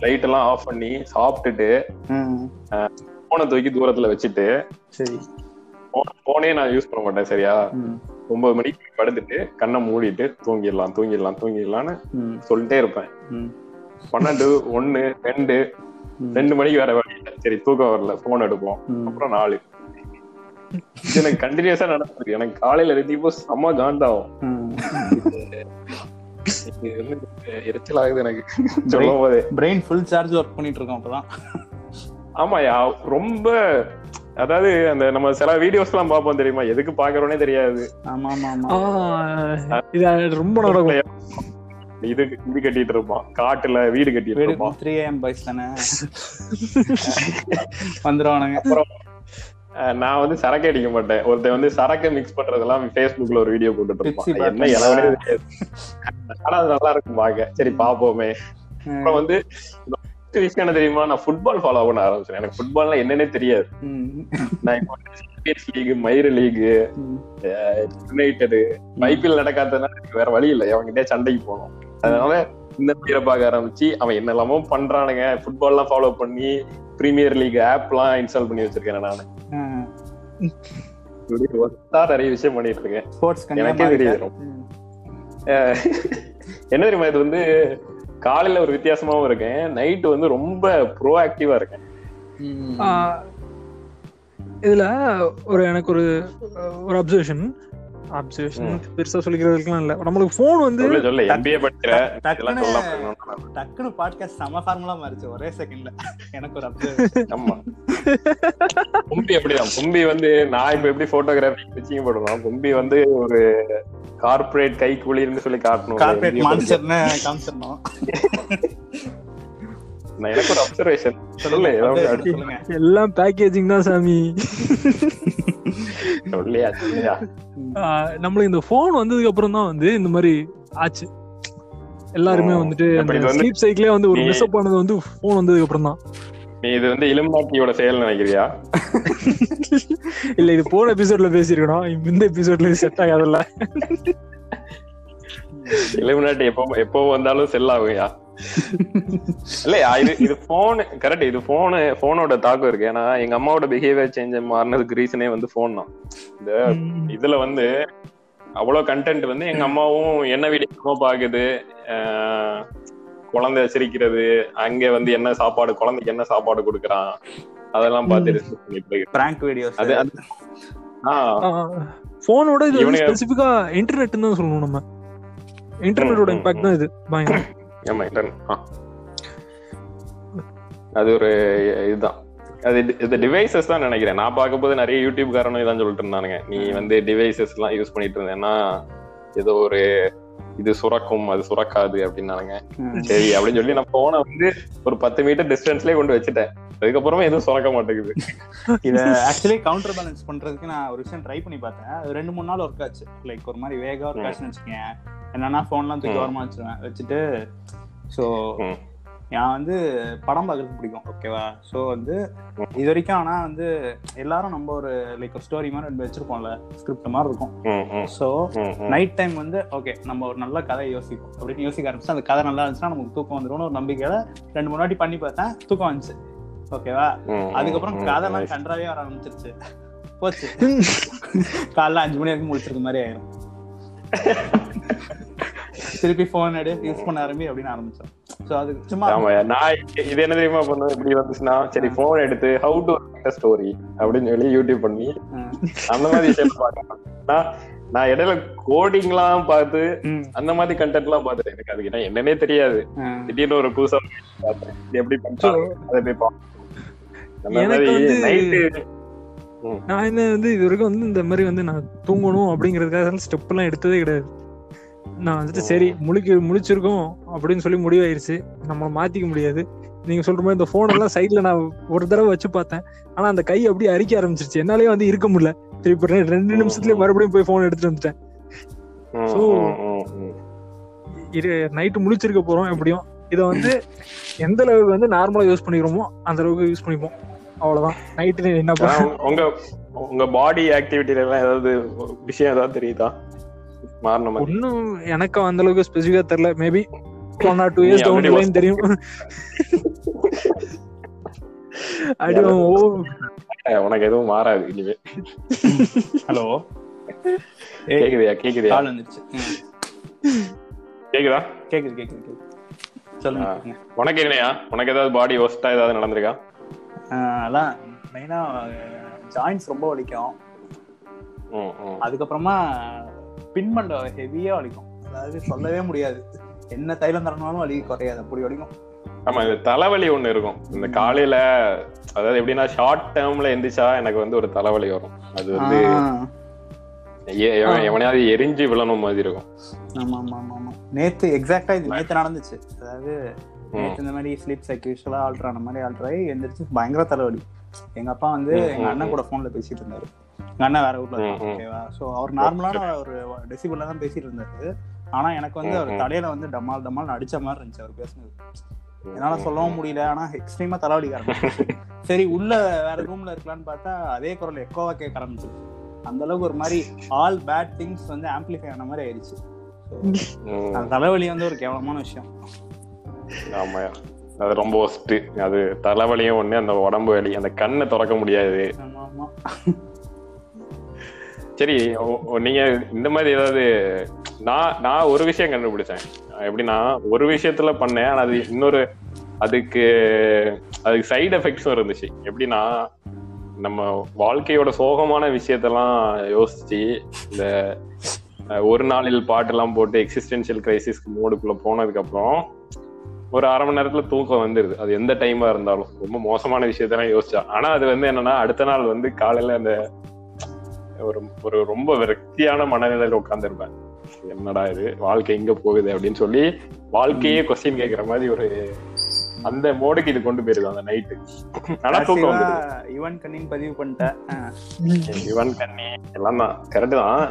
லைட் எல்லாம் ஆஃப் பண்ணி சாப்பிட்டுட்டு போனை தூக்கி தூரத்துல வச்சுட்டு போனே நான் யூஸ் பண்ண மாட்டேன் சரியா? ஒன்பது மணிக்கு படுத்துட்டு கண்ணை மூடிட்டு தூங்கிடலாம் தூங்கிடலாம் தூங்கிடலாம்னு சொல்லிட்டே இருப்பேன். பன்னெண்டு ஒண்ணு ரெண்டு. ரெண்டு மணிக்கு வேற வழி. சரி தூக்கம் வரல. போன் எடுப்போம். அப்புறம் நாலு. எனக்கு கண்டினியூஸா நடக்குது எனக்கு காலையில எழுதிப்போ செம்ம காண்டாகும். எரிச்சல் ஆகுது எனக்கு. சொல்லும் போதே. பிரெயின் ஃபுல் சார்ஜ் ஒர்க் பண்ணிட்டு இருக்கோம் அப்பதான். ஆமாயா ரொம்ப அதாவது அந்த நம்ம சில வீடியோஸ் எல்லாம் பார்ப்போம் தெரியுமா? எதுக்கு பாக்குறோனே தெரியாது. ஆமா ஆமா ஆமா இது ரொம்ப நடக்கும். இது இது கட்டிட்டு இருப்பான் காட்டுல வீடு கட்டிட்டு இருப்பான் த்ரீ ஏஎம் பாய்ஸ் தானே? வந்துருவானுங்க. அப்புறம் நான் வந்து சரக்கு அடிக்க மாட்டேன். ஒருத்தன் வந்து சரக்கு மிக்ஸ் பண்றதெல்லாம் Facebookல ஒரு வீடியோ போட்டுட்டு இருப்பான். என்ன. இளவனே ஆனா அது நல்லா இருக்கும் பாக்க சரி பாப்போமே அப்புறம் வந்து விஷயம் என்ன தெரியுமா? நான் ஃபுட்பால் ஃபாலோ பண்ண ஆரம்பிச்சேன் எனக்கு ஃபுட்பால்னா என்னன்னே தெரியாது. நான் இப்போ சாம்பியன்ஸ் லீக் மயிறு லீக் யுனைடெட் ஐபிஎல் நடக்காததுனால வேற வழி இல்லை. அவன்கிட்ட சண்டைக்கு போகணும். அதனால இந்த பேரை பார்க்க ஆரம்பிச்சு அவன் என்னெல்லாமோ பண்றானுங்க. ஃபுட்பால் எல்லாம் ஃபாலோ பண்ணி பிரீமியர் லீக் ஆப் எல்லாம் இன்ஸ்டால் பண்ணி வச்சிருக்கேன் நானு. நிறைய விஷயம் பண்ணிட்டு இருக்கேன். எனக்கே தெரியுது. என்ன தெரியுமா இது வந்து காலையில ஒரு வித்தியாசமாவும் இருக்கேன். நைட் வந்து ரொம்ப ப்ரோ ஆக்டிவா இருக்கேன் இதுல ஒரு எனக்கு ஒரு ஒரு அப்சர்வேஷன் அப்சர்வேஷன் பெருசா சொல்லிக்கிறதுக்குலாம் இல்ல. நம்மளுக்கு போன் வந்து டக்குனு பாட்காஸ்ட் செம ஃபார்முலா மாறிச்சு. ஒரே செகண்ட்ல எனக்கு ஒரு அப்சர்வேஷன் ஆமா. கும்பி அப்படிதான். கும்பி வந்து நான் இப்ப எப்படி போட்டோகிராஃபி பிச்சிங் போடுறோம் கும்பி வந்து ஒரு கார்ப்பரேட் கை கூலின்னு சொல்லி காட்டணும். மான்ஸ்டர்னு காமிச்சிடணும். நான் எனக்கு ஒரு அப்சர்வேஷன் சொல்லுங்க. எல்லாம் பேக்கேஜிங் தான் சாமி. நம்மளுக்கு இந்த போன் வந்ததுக்கு அப்புறம் தான் வந்து இந்த மாதிரி ஆச்சு. எல்லாருமே வந்துட்டு ஸ்லீப் சைக்கிளே வந்து ஒரு மிஸ் ஆனது வந்து போன் வந்ததுக்கு அப்புறம் தான் நீ இது வந்து இலும்பாட்டியோட செயல் நினைக்கிறியா? இல்ல இது போன எபிசோட்ல பேசியிருக்கணும். இந்த எபிசோட்ல செட் ஆகாதுல்ல. இலுமினாட்டி எப்போ எப்போ வந்தாலும் செல் ஆகுயா இல்லையா இது இது போன் கரெக்ட் இது போனு போனோட தாக்கம் இருக்கு. ஏன்னா எங்க அம்மாவோட பிஹேவியர் சேஞ்ச் மாறினதுக்கு ரீசனே வந்து போன் தான். இந்த. இதுல வந்து அவ்வளவு கண்டென்ட் வந்து எங்க அம்மாவும் என்ன வீடியோ பாக்குது. ஆஹ் குழந்தை சிரிக்கிறது அங்க வந்து என்ன சாப்பாடு குழந்தைக்கு என்ன சாப்பாடு கொடுக்கறான். அதெல்லாம் பார்த்து ரிசர்ச் பண்ணிட்டு இருக்கு. பிராங்க் வீடியோஸ் அது போனோட இது ஸ்பெசிபிக்கா இன்டர்நெட் தான் சொல்லணும் நம்ம. இன்டர்நெட்டோட இம்பாக்ட் தான் இது. பயங்கரம். ஆமா. அது ஒரு இதுதான். அது இது டிவைசஸ் தான் நினைக்கிறேன். நான் பார்க்கும்போது நிறைய யூடியூப் காரனும் இதான் சொல்லிட்டு இருந்தானுங்க. நீ வந்து டிவைசஸ் எல்லாம் யூஸ் பண்ணிட்டு இருந்தேன்னா ஏதோ ஒரு இது சுரக்கும் அது சுரக்காது அப்படின்னானுங்க. சரி அப்படின்னு சொல்லி நான் போனை வந்து ஒரு பத்து மீட்டர் டிஸ்டன்ஸ்லயே கொண்டு வச்சுட்டேன். அதுக்கப்புறமா எதுவும் சுரக்க மாட்டேங்குது. [LAUGHS] இத ஆக்சுவலி கவுண்டர் பேலன்ஸ் பண்றதுக்கு நான் ஒரு விஷயம் ட்ரை பண்ணி பார்த்தேன். ரெண்டு மூணு நாள் ஒர்க் ஆச்சு. லைக் ஒரு மாதிரி வேகா ஒர்க் ஆச்சுன்னு வச்சுக்கேன் என்னன்னா போன்லாம் தூக்கி. ஓரமா வச்சிருவேன். வச்சுட்டு ஸோ. நான் வந்து படம் பார்க்கறது பிடிக்கும் ஓகேவா ஸோ வந்து இது வரைக்கும் ஆனா வந்து எல்லாரும் நம்ம ஒரு லைக் ஒரு ஸ்டோரி மாதிரி ரெண்டு வச்சிருப்போம்ல ஸ்கிரிப்ட் மாதிரி இருக்கும். ஸோ. நைட் டைம் வந்து ஓகே நம்ம ஒரு நல்ல கதை யோசிப்போம். அப்படின்னு யோசிக்க ஆரம்பிச்சு அந்த கதை நல்லா இருந்துச்சுன்னா நமக்கு தூக்கம் வந்துரும்னு ஒரு நம்பிக்கையில ரெண்டு மூணு வாட்டி பண்ணி பார்த்தேன் தூக்கம் வந்துச்சு. ஓகேவா? அதுக்கப்புறம் கதைலாம். கன்றாவே வர ஆரம்பிச்சிருச்சு. போச்சு. காலைல அஞ்சு மணி வரைக்கும் முடிச்சிருக்க மாதிரி ஆயிரும். திருப்பி போன் எடு யூஸ் பண்ண ஆரம்பி அப்படின்னு ஆரம்பிச்சோம். ஸோ அது சும்மா நான் இது என்ன தெரியுமா பண்ணுவேன் இப்படி வந்துச்சுன்னா சரி போன் எடுத்து ஹவு டு ஸ்டோரி அப்படின்னு சொல்லி யூடியூப் பண்ணி அந்த மாதிரி விஷயம் நான் இடையில கோடிங்லாம் பார்த்து ம், அந்த மாதிரி கண்டென்ட் எல்லாம் பார்த்துட்டேன் எனக்கு. அதுக்கு என்ன என்னன்னே தெரியாது. திடீர்னு ஒரு புதுசா பார்த்தேன் எப்படி பண்றாங்க அதை போய் பார்ப்போம். எனக்கு வந்து- நான் என்ன வந்து இது வரைக்கும் வந்து இந்த மாதிரி வந்து நான் தூங்கணும் அப்படிங்கறதுக்காக ஸ்டெப் எல்லாம் எடுத்ததே கிடையாது. நான் வந்துட்டு சரி முழிக்க முழிச்சிருக்கோம் அப்படின்னு சொல்லி முடிவாயிருச்சு. நம்ம மாத்திக்க முடியாது. நீங்க சொல்ற மாதிரி இந்த போன் எல்லாம் சைட்ல நான் ஒரு தடவை வச்சு பார்த்தேன். ஆனா அந்த கை அப்படியே அரிக்க ஆரம்பிச்சிருச்சு. என்னாலயே வந்து இருக்க முடியல. ரெ- ரெண்டு நிமிஷத்துலயே மறுபடியும் போய் போன் எடுத்துட்டு வந்துட்டேன். So- இது நைட்டு முழிச்சிருக்க போறோம் எப்படியும். இதை வந்து எந்த அளவுக்கு வந்து நார்மலா யூஸ் பண்ணிக்கிறோமோ அந்த அளவுக்கு யூஸ் பண்ணிப்போம். அவ்வளவுதான். நைட்டு என்ன பண்ண உங்க உங்க பாடி ஆக்டிவிட்டில எல்லாம் ஏதாவது விஷயம் ஏதாவது தெரியுதா? மாறின மாதிரி ஒன்னும் எனக்கு அந்த அளவுக்கு ஸ்பெசிஃபிக்கா தெரியல. Maybe one or two years down line தெரியும். அடி ஓ. உனக்கு எதுவும் மாறாது இனிமே. ஹலோ கேக்குதியா கேக்குதியா? கால் வந்துருச்சு. ம், கேக்குதா? கேக்குது கேக்குது கேக்குது. சொல்லுங்க. உனக்கு இல்லையா உனக்கு ஏதாவது பாடி ஒஸ்டா ஏதாவது நடந்திருக்கா? அதான் மெயினா ஜாயின்ஸ் ரொம்ப வலிக்கும். அதுக்கப்புறமா பின்மண்ட ஹெவியா வலிக்கும். அதாவது சொல்லவே முடியாது. என்ன தைலம் தரனாலும் வலி குறையாது. அப்படி வலிக்கும். ஆமா இந்த தலைவலி ஒண்ணு இருக்கும். இந்த காலையில அதாவது எப்படின்னா ஷார்ட் டேர்ம்ல எந்திரிச்சா எனக்கு வந்து ஒரு தலைவலி வரும். அது வந்து எவனையாவது எரிஞ்சு விழணும் மாதிரி இருக்கும். ஆமா ஆமா ஆமா ஆமா நேத்து எக்ஸாக்டா இது நேத்து நடந்துச்சு. அதாவது நேத்து இந்த மாதிரி ஸ்லீப் சைக்கிள்ஸ்ல ஆல்டர் ஆன மாதிரி ஆல்டர் ஆகி எந்திரிச்சு பயங்கர தலைவலி. எங்க அப்பா வந்து எங்க அண்ணன். கூட போன்ல பேசிட்டு இருந்தாரு. எங்க அண்ணன் வேற ஊர்ல. ஓகேவா சோ அவர் நார்மலான ஒரு டெசிபிள்ல தான் பேசிட்டு இருந்தாரு. ஆனா எனக்கு வந்து அவர். தலையில வந்து டமால் டமால் அடிச்ச மாதிரி இருந்துச்சு அவர் பேசுனது. என்னால சொல்லவும் முடியல. ஆனா எக்ஸ்ட்ரீமா தலைவலி ஆரம்பிச்சு சரி உள்ள வேற ரூம்ல இருக்கலாம்னு பார்த்தா அதே குரல் எக்கோவா கேட்க ஆரம்பிச்சிருச்சு. அந்த அளவுக்கு ஒரு மாதிரி ஆல் பேட் திங்ஸ் வந்து ஆம்பிளிஃபை ஆன மாதிரி ஆயிடுச்சு. அந்த தலைவலி வந்து ஒரு கேவலமான விஷயம். ஆமாயா அது ரொம்ப ஒஸ்ட் அது தலைவலியும் ஒண்ணு அந்த உடம்பு வலி அந்த கண்ணை திறக்க முடியாது. சரி நீங்க இந்த மாதிரி ஏதாவது நான் நான் ஒரு விஷயம் கண்டுபிடிச்சேன். எப்படின்னா ஒரு விஷயத்துல பண்ணேன் ஆனா அது இன்னொரு அதுக்கு அதுக்கு சைடு எஃபெக்ட்ஸும் இருந்துச்சு. எப்படின்னா நம்ம வாழ்க்கையோட சோகமான விஷயத்தெல்லாம் யோசிச்சு இந்த ஒரு நாளில் பாட்டெல்லாம் போட்டு எக்ஸிஸ்டென்ஷியல் கிரைசிஸ்க்கு மோடுக்குள்ள போனதுக்கு அப்புறம் ஒரு அரை மணி நேரத்துல தூக்கம் வந்துருது. அது எந்த டைமா இருந்தாலும். ரொம்ப மோசமான விஷயத்தெல்லாம் யோசிச்சா. ஆனா அது வந்து என்னன்னா அடுத்த நாள் வந்து காலையில அந்த ஒரு ஒரு ரொம்ப விரக்தியான மனநிலையில உட்கார்ந்துருப்பேன். என்னடா இது? வாழ்க்கை எங்க போகுது? அப்படின்னு சொல்லி வாழ்க்கையே கொஸ்டின் கேக்குற மாதிரி ஒரு அந்த மோடுக்கு இது கொண்டு போயிருது அந்த நைட்டு ஆனா தூக்கம் யுவன் கண்ணின் பதிவு பண்ணிட்டேன். யுவன் கண்ணி எல்லாம் தான். கரெக்ட் தான்.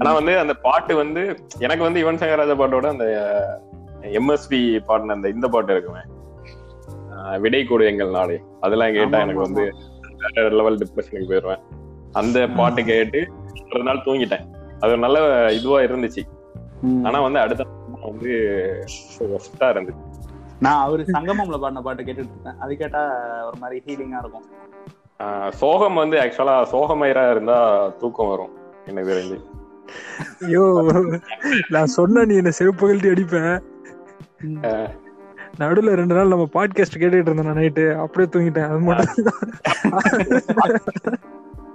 ஆனா வந்து அந்த பாட்டு வந்து எனக்கு வந்து யுவன் சங்கர் ராஜா பாட்டோட அந்த எம்எஸ்பி பாடின அந்த இந்த பாட்டு இருக்குமே. விடை கூடு எங்கள் நாடு அதெல்லாம் கேட்டா எனக்கு வந்து வேற லெவல் டிப்ரெஷனுக்கு போயிடுவேன் அந்த பாட்டு கேட்டு ஒரு நாள் தூங்கிட்டேன். அது ஒரு நல்ல இதுவா இருந்துச்சு. ஆனா வந்து அடுத்த வந்து ஒஸ்டா இருந்துச்சு. நான் அவரு சங்கமம்ல பாடின பாட்டு கேட்டுட்டு இருக்கேன் அது கேட்டா ஒரு மாதிரி ஹீலிங்கா இருக்கும். சோகம் வந்து ஆக்சுவலா சோகமயிரா இருந்தா தூக்கம் வரும். எனக்கு தெரிஞ்சு ஐயோ நான் சொன்ன நீ என்ன செருப்பு கழட்டி அடிப்பேன் நடுவுல ரெண்டு நாள் நம்ம பாட்காஸ்ட் கேட்டுட்டு இருந்தேன் நைட்டு. அப்படியே தூங்கிட்டேன். அது மட்டும்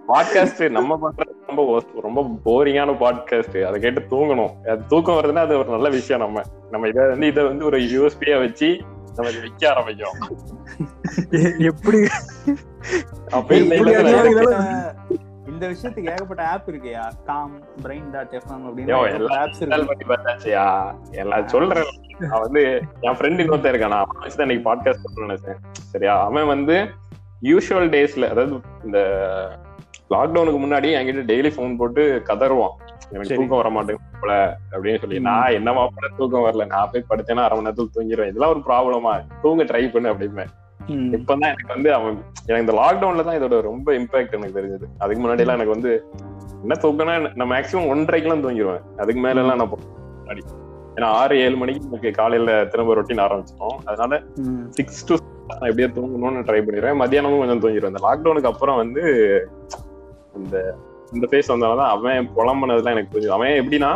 பாட்காஸ்ட் நம்ம பண்றது ரொம்ப ரொம்ப போரிங்கான பாட்காஸ்ட் அதை கேட்டு தூங்கணும். அது தூக்கம் வருதுன்னா அது ஒரு நல்ல விஷயம் நம்ம. நம்ம இதை வந்து இதை வந்து ஒரு யூஎஸ்பியா வச்சு நம்ம விற்க ஆரம்பிக்கும் எப்படி? அப்ப இந்த விஷயத்துக்கு ஏகப்பட்ட ஆப் இருக்குயா? காம் பிரெயின் டாட் எஃப்எம் அப்படின்னு ஆப்ஸ் இருக்கு. பார்த்தாச்சியா? எல்லாம் சொல்றேன். நான் வந்து என் ஃப்ரெண்டு இன்னொருத்தன் இருக்கான். நான் இன்னைக்கு பாட்காஸ்ட் பண்ண நினைச்சேன். சரியா? அவன் வந்து யூஷுவல் டேஸ்ல அதாவது இந்த லாக்டவுனுக்கு முன்னாடி என்கிட்ட டெய்லி ஃபோன் போட்டு கதறுவான். எனக்கு. தூக்கம் வர மாட்டேங்குது போல அப்படின்னு சொல்லி. நான் என்னமா பண்ண தூக்கம் வரல. நான் போய் படுத்தேன்னா அரை மணி நேரத்துல தூங்கிடுவேன் இதெல்லாம் ஒரு ப்ராப்ளமா தூங்க ட்ரை பண்ணு அப்படிமே ம். இப்பதான் எனக்கு வந்து அவன் எனக்கு இந்த லாக்டவுன்ல தான் இதோட ரொம்ப இம்பாக்ட் எனக்கு தெரிஞ்சது. அதுக்கு முன்னாடி எல்லாம் எனக்கு வந்து என்ன தூக்கம்னா நான் மேக்ஸிமம் ஒன்றரைக்கெல்லாம் தூங்கிடுவேன் அதுக்கு மேல எல்லாம் நான் முன்னாடி ஏன்னா ஆறு ஏழு மணிக்கு எனக்கு காலையில திரும்ப ரொட்டீன் ஆரம்பிச்சிட்டோம் அதனால. சிக்ஸ் டு நான் எப்படியா தூங்கணும்னு ட்ரை பண்ணிடுவேன். மத்தியானமும் கொஞ்சம் தூங்கிடுவேன் இந்த லாக்டவுனுக்கு அப்புறம் வந்து இந்த இந்த ஃபேஸ் வந்தவங்க தான் அவன் புலம்புனதுலாம் எனக்கு புரியுது அவன் எப்படின்னா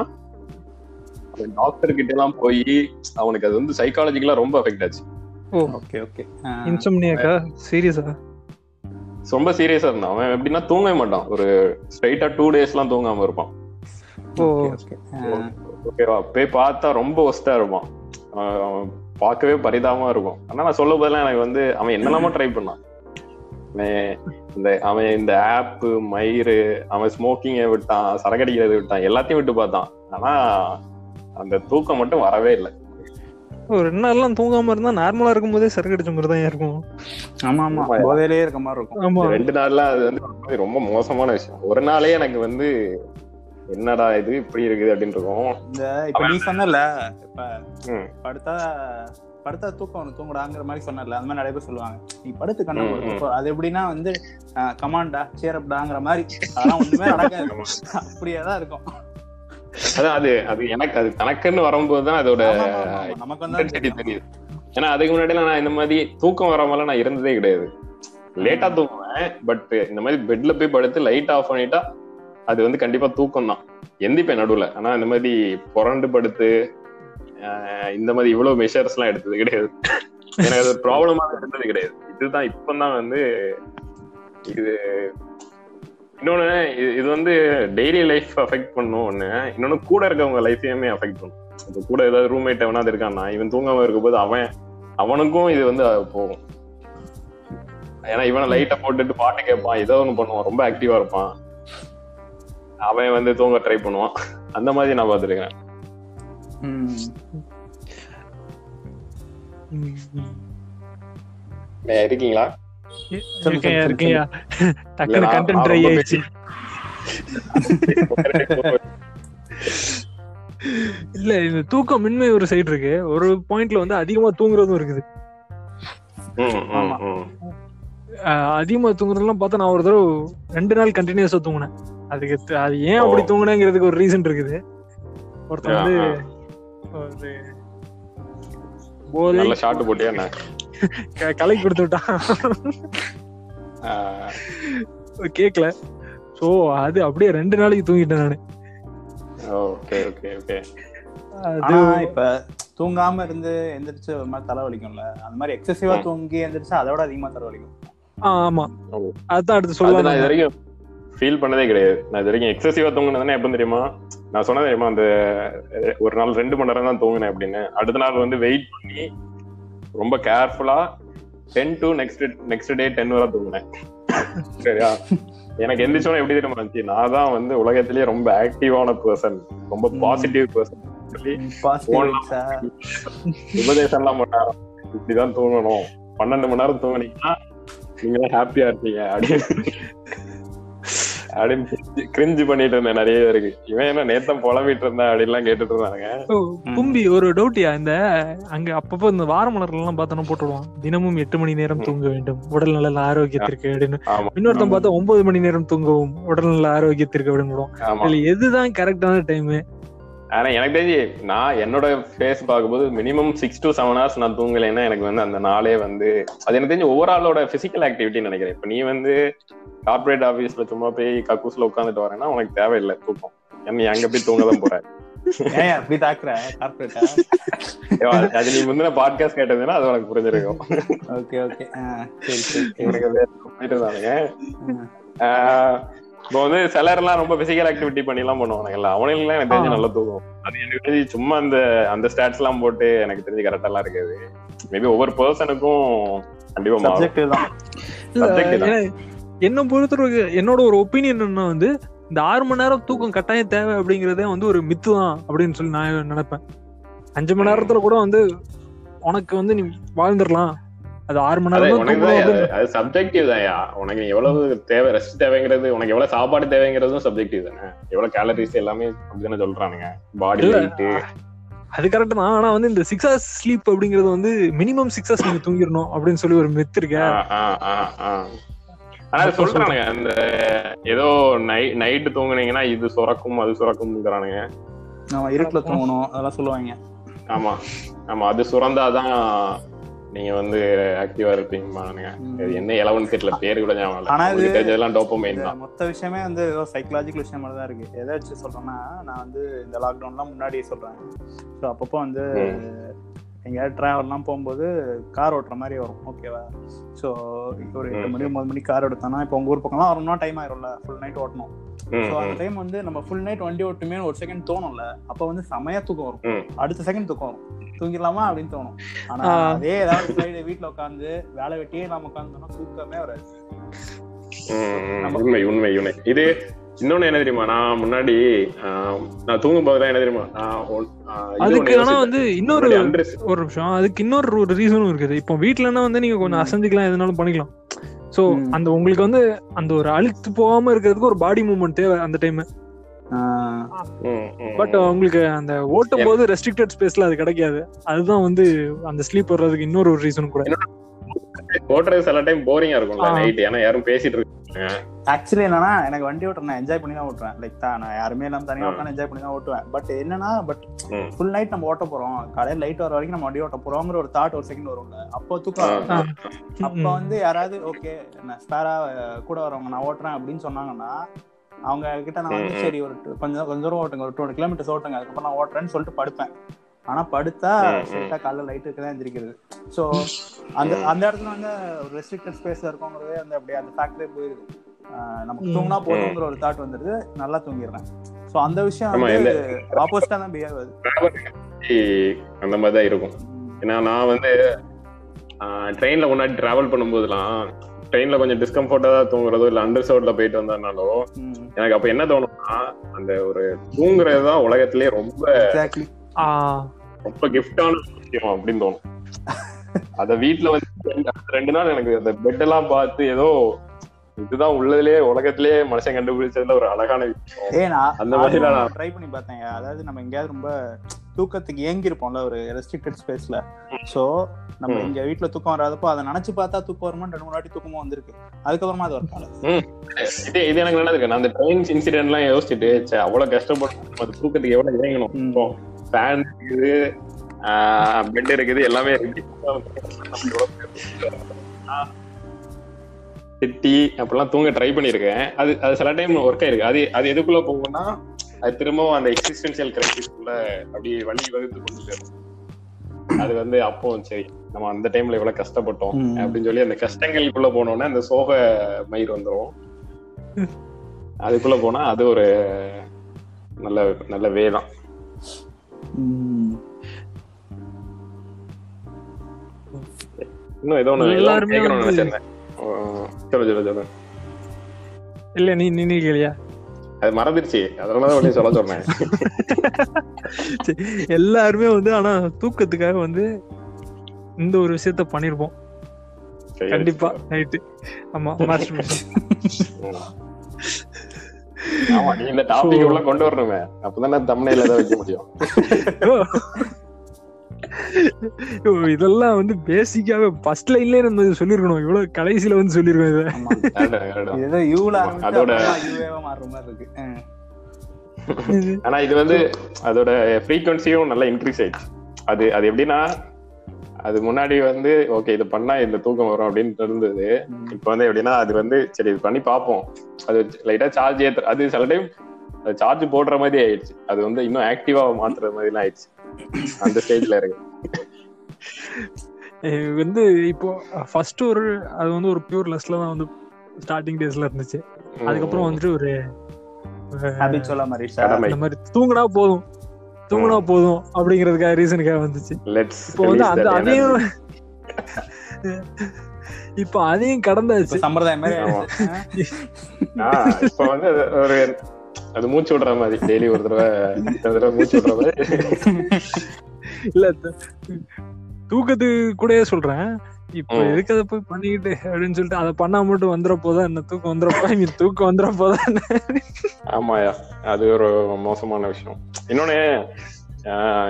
டாக்டர் கிட்ட எல்லாம் போய் அவனுக்கு அது வந்து சைக்காலஜிக்கலா ரொம்ப அஃபெக்ட் ஆச்சு. Okay okay. இன்சம்னியாக்கா? சீரியஸா? ரொம்ப சீரியஸா இருந்தான். அவன் எப்படின்னா தூங்கவே மாட்டான். ஒரு ஸ்ட்ரைட்டா டூ டேஸ் எல்லாம் தூங்காம இருப்பான். ஓகேவா? போய் பார்த்தா ரொம்ப ஒஸ்டா இருப்பான். பார்க்கவே பரிதாபமா இருக்கும். ஆனா நான் சொல்ல போதெல்லாம் எனக்கு வந்து அவன் என்னெல்லாமோ ட்ரை பண்ணான். இந்த அவன் இந்த ஆப் மயிறு அவன் ஸ்மோக்கிங்கை விட்டான் சரக்கடிக்கிறது விட்டான் எல்லாத்தையும் விட்டு பார்த்தான். ஆனா அந்த தூக்கம் மட்டும் வரவே இல்லை. ஒரு ரெண்டு நாள்லாம் தூங்காம இருந்தா நார்மலா இருக்கும் போதே சரக்கு அடிச்ச மாதிரி தான் இருக்கும். ஆமா ஆமா. போதையிலே இருக்க மாதிரி இருக்கும். ஆமா. ரெண்டு நாள்ல அது வந்து ரொம்ப- மோசமான விஷயம். ஒரு நாளே எனக்கு வந்து என்னடா இது இப்படி இருக்குது அப்படின்னு இருக்கும். இந்த இப்ப நீ சொன்னல இப்ப. படுத்தா படுத்தா தூக்கம் தூங்குடாங்கிற மாதிரி சொன்னல அந்த மாதிரி நிறைய பேர் சொல்லுவாங்க. நீ படுத்து கண்ண. அது எப்படின்னா வந்து கமாண்டா சேரப்டாங்கிற மாதிரி அதெல்லாம் ஒண்ணுமே நடக்காது. அப்படியே தான் இருக்கும். அதான் அது அது எனக்கு அது தனக்குன்னு வரும்போது தான் அதோட. நமக்கு. தெரியுது. ஏன்னா அதுக்கு முன்னாடி நான் இந்த மாதிரி தூக்கம் வராமலாம் நான் இருந்ததே கிடையாது. லேட்டா தூங்குவேன் பட் இந்த மாதிரி பெட்ல போய் படுத்து லைட் ஆஃப் பண்ணிட்டா அது வந்து கண்டிப்பா தூக்கம் தான். எந்திப்பேன் நடுவுல. ஆனா இந்த மாதிரி புரண்டு படுத்து ஆஹ் இந்த மாதிரி இவ்வளவு மெஷர்ஸ் எல்லாம் எடுத்தது கிடையாது. எனக்கு அது ப்ராப்ளமா இருந்தது கிடையாது. இதுதான் இப்பதான் வந்து இது இன்னொன்னு இது- இது வந்து டெய்லி லைஃப் அஃபெக்ட் பண்ணும் ஒண்ணு. இன்னொன்னு கூட இருக்கவங்க லைஃபையுமே அஃபெக்ட் பண்ணும். இப்போ கூட ஏதாவது ரூம்மேட் எவனாவது இருக்கான்னா இவன் தூங்காம இருக்கும்போது அவன் அவனுக்கும் இது வந்து போகும். ஏன்னா இவனை லைட்டை போட்டுட்டு பாட்டு கேட்பான் ஏதோ ஒண்ணு பண்ணுவான் ரொம்ப ஆக்டிவா இருப்பான். அவன் வந்து தூங்க ட்ரை பண்ணுவான். அந்த மாதிரி நான் பார்த்துருக்கேன். இருக்கீங்களா? சொல்லு, இருக்கேன்யா டக்குனு கண்டென்ட் ட்ரை ஆயிடுச்சு. [LAUGHS] இல்ல இந்த தூக்கமின்மை ஒரு சைடு இருக்கு. ஒரு பாயிண்ட்ல வந்து அதிகமா தூங்குறதும் இருக்குது. அதிகமா தூங்குறதெல்லாம் பார்த்தா நான் ஒரு தடவை ரெண்டு நாள் கண்டினியூஸா தூங்கினேன். அதுக்கு அது ஏன் அப்படி. தூங்கினேங்கிறதுக்கு ஒரு ரீசன் இருக்குது. ஒருத்தன் வந்து போதை ஷாட் போட்டியா என்ன க- கலக்கி கொடுத்து விட்டான் கேக்கல. சோ அது அப்படியே ரெண்டு நாளைக்கு தூங்கிட்டேன் நானு. Okay okay okay. அது ஆனா இப்ப தூங்காம இருந்து எந்திரிச்சு ஒரு மாதிரி தலை வலிக்கும்ல அந்த மாதிரி எக்ஸசிவா. தூங்கி எந்திரிச்சா அதோட அதிகமா தலை வலிக்கும் ஆ, ஆமா. அதான் அடுத்து அது நான் இது சொல்லலாம் வரைக்கும் ஃபீல் பண்ணதே கிடையாது. நான் இது வரைக்கும் எக்ஸசிவா தூங்கினதுன்னா எப்படி தெரியுமா? நான் சொன்னது தெரியுமா? அந்த ஒரு நாள் ரெண்டு மணி நேரம் தான் தூங்கினேன் அப்படின்னு. அடுத்த நாள் வந்து வெயிட் பண்ணி ரொம்ப கேர்ஃபுல்லா ten to next next day ten வரை தூங்கினேன். சரியா? எனக்கு எந்திரிச்சோன்னு எப்படி தெரியுமா இருந்துச்சு? நான் தான் வந்து உலகத்திலேயே ரொம்ப ஆக்டிவான பர்சன் ரொம்ப. பாசிட்டிவ் பர்சன் உபதேசம் எல்லாம் பண்ணாரு இப்படிதான் தூங்கணும். பன்னெண்டு மணி நேரம் தூங்குனீங்கன்னா நீங்க ஹாப்பியா இருப்பீங்க அப்படின்னு. அப்படின்னு கிரிஞ்சு பண்ணிட்டு இருந்தேன் நிறைய பேருக்கு. இவன் என்ன நேத்தம் புலம்பிட்டு இருந்தா அப்படின்லாம் கேட்டுட்டு இருந்தானுங்க. ஓ, கும்பி ஒரு டவுட்யா இந்த அங்க அப்பப்போ இந்த வார மலர்கள் எல்லாம் பார்த்தோன்னா போட்டுடுவான் தினமும் எட்டு மணி நேரம் தூங்க வேண்டும். உடல் நல ஆரோக்கியத்திற்கு அப்படின்னு. இன்னொருத்தன். பார்த்தா ஒன்பது மணி நேரம் தூங்கவும் உடல் நல ஆரோக்கியத்திற்கு அப்படின்னு போடுவான். ஆமா. இதுல எதுதான் கரெக்டான டைம் ஆனா எனக்கு தெரிஞ்சு நான் என்னோட ஃபேஸ் பார்க்கும்போது minimum six to seven hours நான் தூங்கலைன்னா எனக்கு வந்து அந்த நாளே வந்து அது எனக்கு தெரிஞ்சு ஆளோட பிசிக்கல் ஆக்டிவிட்டின்னு நினைக்கிறேன். இப்ப நீ வந்து கார்பரேட் ஆபீஸ்ல சும்மா போய் கக்கூஸ்ல உட்காந்துட்டு வரேன்னா உனக்கு தேவையில்லை தூக்கம். ஏன்னா நீ அங்க போய் தூங்கதான் போற? ஏன் அப்படி தாக்குற அது- நீ முந்தின பாட்காஸ்ட் கேட்டதுன்னா அது உனக்கு புரிஞ்சிருக்கும். Okay okay. போயிட்டு இருந்தானுங்க. இப்போ வந்து சிலர்லாம் ரொம்ப பிசிக்கல் ஆக்டிவிட்டி பண்ணி எல்லாம் பண்ணுவானுங்கல்ல அவனுங்களாம் எனக்கு தெரிஞ்சு. நல்லா தூக்கும். அது எனக்கு தெரிஞ்சு சும்மா அந்த அந்த ஸ்டாட்ஸ் எல்லாம் போட்டு எனக்கு தெரிஞ்சு கரெக்டா எல்லாம் இருக்காது. மேபி ஒவ்வொரு பர்சனுக்கும் கண்டிப்பா மாறும். என்ன பொறுத்தவரைக்கு என்னோட ஒரு ஒப்பீனியன் என்ன வந்து இந்த ஆறு மணி நேரம் தூக்கம் கட்டாயம் தேவை அப்படிங்கறதே வந்து ஒரு மித்து தான் அப்படின்னு சொல்லி நான் நினைப்பேன். அஞ்சு மணி நேரத்துல கூட வந்து உனக்கு வந்து நீ வாழ்ந்துடலாம். அது ஆறு மணி நேரம் தான் தான் சப்ஜெக்டிவ் தான்யா உனக்கு எவ்வளவு தேவை ரெஸ்ட் தேவைங்கிறது உனக்கு எவ்வளவு சாப்பாடு தேவைங்கிறதும் சப்ஜெக்டிவ் தானே. எவ்வளவு கேலரிஸ் எல்லாமே அப்படிதானே சொல்றானுங்க. பாடி அது கரெக்ட் தான். ஆனா வந்து இந்த சிக்ஸ் ஹவர்ஸ் ஸ்லீப் அப்படிங்கிறது வந்து மினிமம் சிக்ஸ் ஹவர்ஸ் நீங்க தூங்கிடணும் அப்படின்னு சொல்லி ஒரு மெத் இருக்க. ஆனா அது சொல்றானுங்க அந்த ஏதோ நை நைட்டு தூங்குனீங்கன்னா இது சுரக்கும் அது சுரக்கும்ங்கிறானுங்க. நம்ம இருட்டுல தூங்கணும் அதெல்லாம் சொல்லுவாங்க. ஆமா ஆமா அது சுரந்தாதான் நீங்க வந்து ஆக்டிவா. இது என்ன எலவன் தெரியல பேரு கூட ஞாபகம். ஆனா இது- தெரிஞ்சதெல்லாம் டோப்பமைன் தான். மொத்த விஷயமே வந்து ஏதோ சைக்கலாஜிக்கல் விஷயம் மாதிரி தான் இருக்கு. எதை வச்சு சொல்றேன்னா நான் வந்து இந்த லாக்டவுன்லாம் முன்னாடியே சொல்றேன். ஸோ அப்பப்போ வந்து எங்கேயாவது ட்ராவல்லாம் போகும்போது கார் ஓட்டுற மாதிரி வரும் ஓகேவா ஸோ ஒரு எட்டு. மணி ஒன்பது மணி கார் எடுத்தோம்னா இப்போ உங்க ஊர் பக்கம்லாம் வரணும்னா டைம் ஆயிரும்ல ஃபுல் நைட் ஓட்டணும் ஸோ அந்த டைம் வந்து நம்ம ஃபுல் நைட் வண்டி ஓட்டுமே ஒரு செகண்ட் தோணும்ல அப்போ வந்து செமையா தூக்கம் வரும். அடுத்த செகண்ட் தூக்கம் வரும் தூங்கிடலாமா அப்படின்னு தோணும் ஆனா. அதே ஏதாவது ஃப்ரைடே வீட்ல உட்காந்து வேலை வெட்டியே நாம உட்காந்துனா தூக்கமே வராது. உண்மை உண்மை உண்மை இது இன்னொன்னு என்ன தெரியுமா? நான் முன்னாடி நான் தூங்கும் போதுலாம் என்ன தெரியுமா? அதுக்கு ஆனா. வந்து இன்னொரு ஒரு நிமிஷம் அதுக்கு இன்னொரு ஒரு ரீசனும் இருக்குது. இப்போ வீட்லன்னா வந்து நீங்க கொஞ்சம். அசைஞ்சிக்கலாம் எதுனாலும் பண்ணிக்கலாம். சோ. அந்த உங்களுக்கு வந்து அந்த ஒரு அழுத்து போகாம இருக்கிறதுக்கு ஒரு பாடி மூவ்மெண்ட் தேவை அந்த டைம் பட் உங்களுக்கு அந்த ஓட்டும் போது ரெஸ்ட்ரிக்டட் ஸ்பேஸ்ல அது கிடைக்காது. அதுதான் வந்து அந்த ஸ்லீப் வர்றதுக்கு இன்னொரு ஒரு ரீசன் கூட. ஓட்டுறது சில டைம் போரிங்கா இருக்கும்ல ஆ. நைட் ஏன்னா யாரும் பேசிட்டு இருக்காங்க ஆக்சுவலி என்னன்னா எனக்கு வண்டி ஓட்டுற நான் என்ஜாய் பண்ணி தான் ஓட்டுவேன் லைக் தான் நான் யாருமே இல்லாம தனியா ஆ. ஓட்டலாம் என்ஜாய் பண்ணி தான் ஓட்டுவேன் பட் என்னன்னா பட். ஃபுல் நைட் நம்ம ஓட்ட போறோம் காலையில லைட் வர வரைக்கும் நம்ம வண்டி ஓட்ட போறோங்கிற ஒரு தாட் ஒரு செகண்ட் வரும்ல அப்போ தூக்கம். அப்ப வந்து யாராவது ஓகே நான் ஸ்பேரா கூட வரவங்க நான் ஓட்டுறேன் அப்படின்னு சொன்னாங்கன்னா அவங்க கிட்ட நான் வந்து. சரி ஒரு கொஞ்சம் கொஞ்சம் தூரம் ஓட்டுங்க ஒரு டூ கிலோமீட்டர்ஸ் ஓட்டுங்க அதுக்கப்புறம் நான் ஓட்டுறேன்னு சொல்லிட்டு படுப்பேன் ஆனா படுத்தா. ஸ்ட்ரெயிட்டா காலைல லைட் இருக்குதான் எந்திரிக்கிறது ஸோ அந்த. அந்த இடத்துல வந்து ஒரு ரெஸ்ட்ரிக்டட் ஸ்பேஸ்ல இருக்கோங்கிறதே வந்து அப்படியே அந்த ஃபேக்டரே போயிருது நமக்கு. தூங்கினா போதுங்கிற ஒரு தாட் வந்துருது நல்லா தூங்கிடுறேன் ஸோ அந்த விஷயம் வந்து ஆப்போசிட்டா தான் பிஹேவ் ஆகுது அந்த மாதிரி தான் இருக்கும். ஏன்னா நான் வந்து ட்ரெயின்ல முன்னாடி டிராவல் பண்ணும்போதெல்லாம் ட்ரெயின்ல கொஞ்சம் டிஸ்கம்ஃபர்ட்டா தான் தூங்குறதோ இல்ல அண்டர் சவுட்ல போயிட்டு வந்தனாலோ. எனக்கு அப்ப என்ன தோணும்னா அந்த ஒரு தூங்குறது தான் உலகத்திலேயே ரொம்ப ரொம்ப கிஃப்டான விஷயம் அப்படின்னு தோணும். அத வீட்ல வந்து ரெண்டு- நாள் எனக்கு அந்த பெட் எல்லாம் பார்த்து ஏதோ இதுதான் உள்ளதுலயே உலகத்திலேயே மனுஷன் கண்டுபிடிச்சதுல ஒரு அழகான விஷயம். அந்த மாதிரி நான் ட்ரை பண்ணி பார்த்தேன். அதாவது நம்ம எங்கேயாவது ரொம்ப தூக்கத்துக்கு ஏங்கி இருப்போம்ல ஒரு ரெஸ்ட்ரிக்டட் ஸ்பேஸ்ல சோ நம்ம. இங்க வீட்ல தூக்கம் வராதப்போ அதை நினைச்சு பார்த்தா தூக்கம் வருமா? ரெண்டு மூணு வாட்டி தூக்கமும் வந்திருக்கு. அதுக்கப்புறமா அது ஒரு இது இது எனக்கு நடந்திருக்கு நான் அந்த ட்ரெயின் இன்சிடென்ட் எல்லாம் யோசிச்சுட்டு ச்சே, அவ்வளவு கஷ்டப்பட்டு தூக்கத்துக்கு எவ்வளவு இறங்கணும். ம். இப்போ ஃபேன் இருக்குது பெட் இருக்குது எல்லாமே இருக்கு திட்டி அப்படிலாம் தூங்க ட்ரை பண்ணிருக்கேன் அது அது சில டைம் ஒர்க் ஆயிருக்கு. அது அது எதுக்குள்ள போகும்னா அது திரும்பவும் அந்த எக்ஸிஸ்டன்சியல் கிரைசிஸ்குள்ள அப்படியே வழி வகுத்து கொண்டு போயிடும் அது வந்து அப்போ சரி நம்ம அந்த டைம்ல இவ்வளவு கஷ்டப்பட்டோம். அப்படின்னு சொல்லி அந்த கஷ்டங்களுக்குள்ள போனோம்னா அந்த சோக மயிர் வந்துரும். [LAUGHS] அதுக்குள்ள போனா அது ஒரு நல்ல நல்ல வே தான். இன்னும் ஏதோ ஒண்ணு எல்லாருமே நினைச்சிருந்தேன் சொல்லு சொல்லு சொல்லு இல்ல நீ நீ நீ கேளியா அது மறந்துருச்சு அதனாலதான் சொல்ல சொன்னேன் எல்லாருமே வந்து ஆனா தூக்கத்துக்காக வந்து இந்த ஒரு விஷயத்த பண்ணிருப்போம் கண்டிப்பா நைட்டு ஆமா masturbation. ம். ஆமா நீ இந்த டாபிக் உள்ள கொண்டு வரணுமே. அப்பதானே தமிழ்ல ஏதாவது வைக்க முடியும். [LAUGHS] இதெல்லாம் வந்து பேசிக்காவே ஃபர்ஸ்ட் லைன்லயே நம்ம சொல்லிருக்கணும். இவ்வளவு கடைசியில வந்து சொல்லிருக்கோம் இதை. யூல அதோட- யூவேவா மாறுற மாதிரி இருக்கு. ஆனா இது வந்து அதோட ஃப்ரீக்வன்சியும் நல்லா இன்க்ரீஸ் ஆயிடுச்சு. அது அது எப்படின்னா அது முன்னாடி வந்து ஓகே இது பண்ணா இந்த தூக்கம் வரும் அப்படின்னு இருந்தது. இப்போ வந்து எப்படின்னா அது வந்து சரி இது பண்ணி பார்ப்போம். அது லைட்டா சார்ஜ் ஏத்து அது சில டைம் சார்ஜ் போடுற மாதிரி ஆயிடுச்சு. அது வந்து இன்னும் ஆக்டிவா மாத்துற மாதிரி ஆயிடுச்சு. அந்த ஸ்டேஜ்ல இருக்கு. வந்து இப்போ ஃபர்ஸ்ட் ஒரு அது வந்து ஒரு பியூர் லெஸ்ல தான் வந்து ஸ்டார்டிங் டேஸ்ல இருந்துச்சு. அதுக்கப்புறம் வந்துட்டு ஒரு மாதிரி தூங்குனா போதும். தூங்குனா போதும் அப்படிங்கறதுக்காக ரீசனுக்காக வந்துச்சு. இப்போ வந்து அந்த அதையும் [LAUGHS] இப்போ அதையும் கடந்தாச்சு. சம்பிரதாயம்? இப்ப வந்து அது ஒரு அது மூச்சு விடுற மாதிரி டெய்லி ஒரு தடவை மூச்சு விடுற மாதிரி. [LAUGHS] இல்ல தூக்கத்துக்கு கூடயே சொல்றேன். இப்போ. எதுக்கு அதை போய் பண்ணிக்கிட்டு அப்படின்னு சொல்லிட்டு அதை பண்ணா மட்டும் வந்துட போதா என்ன? தூக்கம் வந்துட போதா? இங்க தூக்கம் வந்துட போதா? ஆமாயா அது ஒரு மோசமான விஷயம். இன்னொன்னு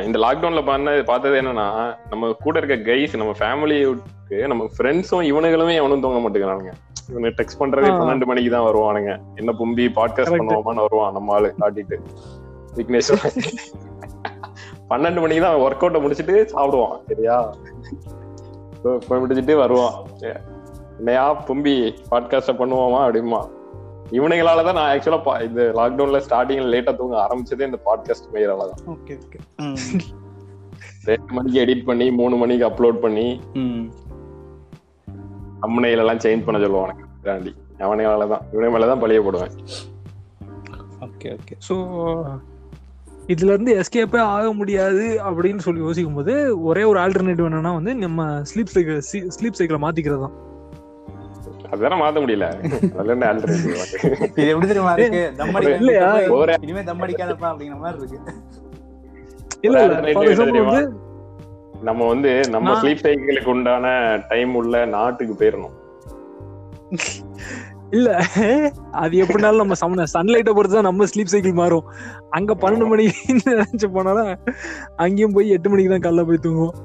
இந்த லாக்டவுன்ல பண்ண பார்த்தது என்னன்னா நம்ம கூட இருக்க கைஸ் நம்ம ஃபேமிலிக்கு நம்ம ஃப்ரெண்ட்ஸும் இவனுங்களுமே எவனும் தூங்க மாட்டேங்கிறானுங்க. இவனு டெக்ஸ்ட் பண்றதே. பன்னெண்டு மணிக்கு தான் வருவானுங்க. என்ன பும்பி பாட்காஸ்ட். பண்ணுவோமான்னு வருவான் நம்ம ஆளு காட்டிட்டு. விக்னேஷ் பன்னெண்டு மணிக்கு தான் ஒர்க் அவுட்டை முடிச்சிட்டு சாப்பிடுவான் சரியா? முடிச்சுட்டு வருவான். என்னையா பும்பி பாட்காஸ்ட பண்ணுவோமா அப்படிமா இவனுங்களால தான் நான் ஆக்சுவலா இந்த லாக்டவுன்ல ஸ்டார்டிங்ல லேட்டா தூங்க ஆரம்பிச்சதே இந்த பாட்காஸ்ட் மெயிலால தான் ரெண்டு மணிக்கு எடிட் பண்ணி மூணு மணிக்கு அப்லோட் பண்ணி அம்மனையில எல்லாம் சேஞ்ச் பண்ண சொல்லுவானுங்க தாண்டி அவனுங்களால தான் இவனுங்க மேல தான் பழிய போடுவேன் ஓகே ஓகே ஸோ இதுல இருந்து எஸ்கேப்பே ஆக முடியாது அப்படின்னு சொல்லி யோசிக்கும் போது ஒரே ஒரு ஆல்டர்னேட்டிவ் என்னன்னா வந்து நம்ம ஸ்லீப் சைக்கிள் ஸ்லீப் சைக்கிளை மாத்திக்கிறது தான் அதெல்லாம் மாத்த முடியல. அதுல இருந்து ஆல்டர்னேட்டிவ்? இது எப்படி தெரியுமா இருக்கு? தம்மடி இல்லையா? இனிமே தம்மடிக்காதப்பா அப்படிங்கிற மாதிரி இருக்கு. இல்ல இல்ல நம்ம வந்து நம்ம ஸ்லீப் சைக்கிளுக்கு உண்டான டைம் உள்ள நாட்டுக்கு போயிடணும் இல்ல. அது எப்படினாலும் நம்ம சம சன்லைட்டை பொறுத்து தான் நம்ம ஸ்லீப் சைக்கிள் மாறும். அங்க பன்னெண்டு மணிக்கு நினைச்சு போனாலும் அங்கேயும் போய் எட்டு மணிக்கு தான் காலைல போய் தூங்குவோம்.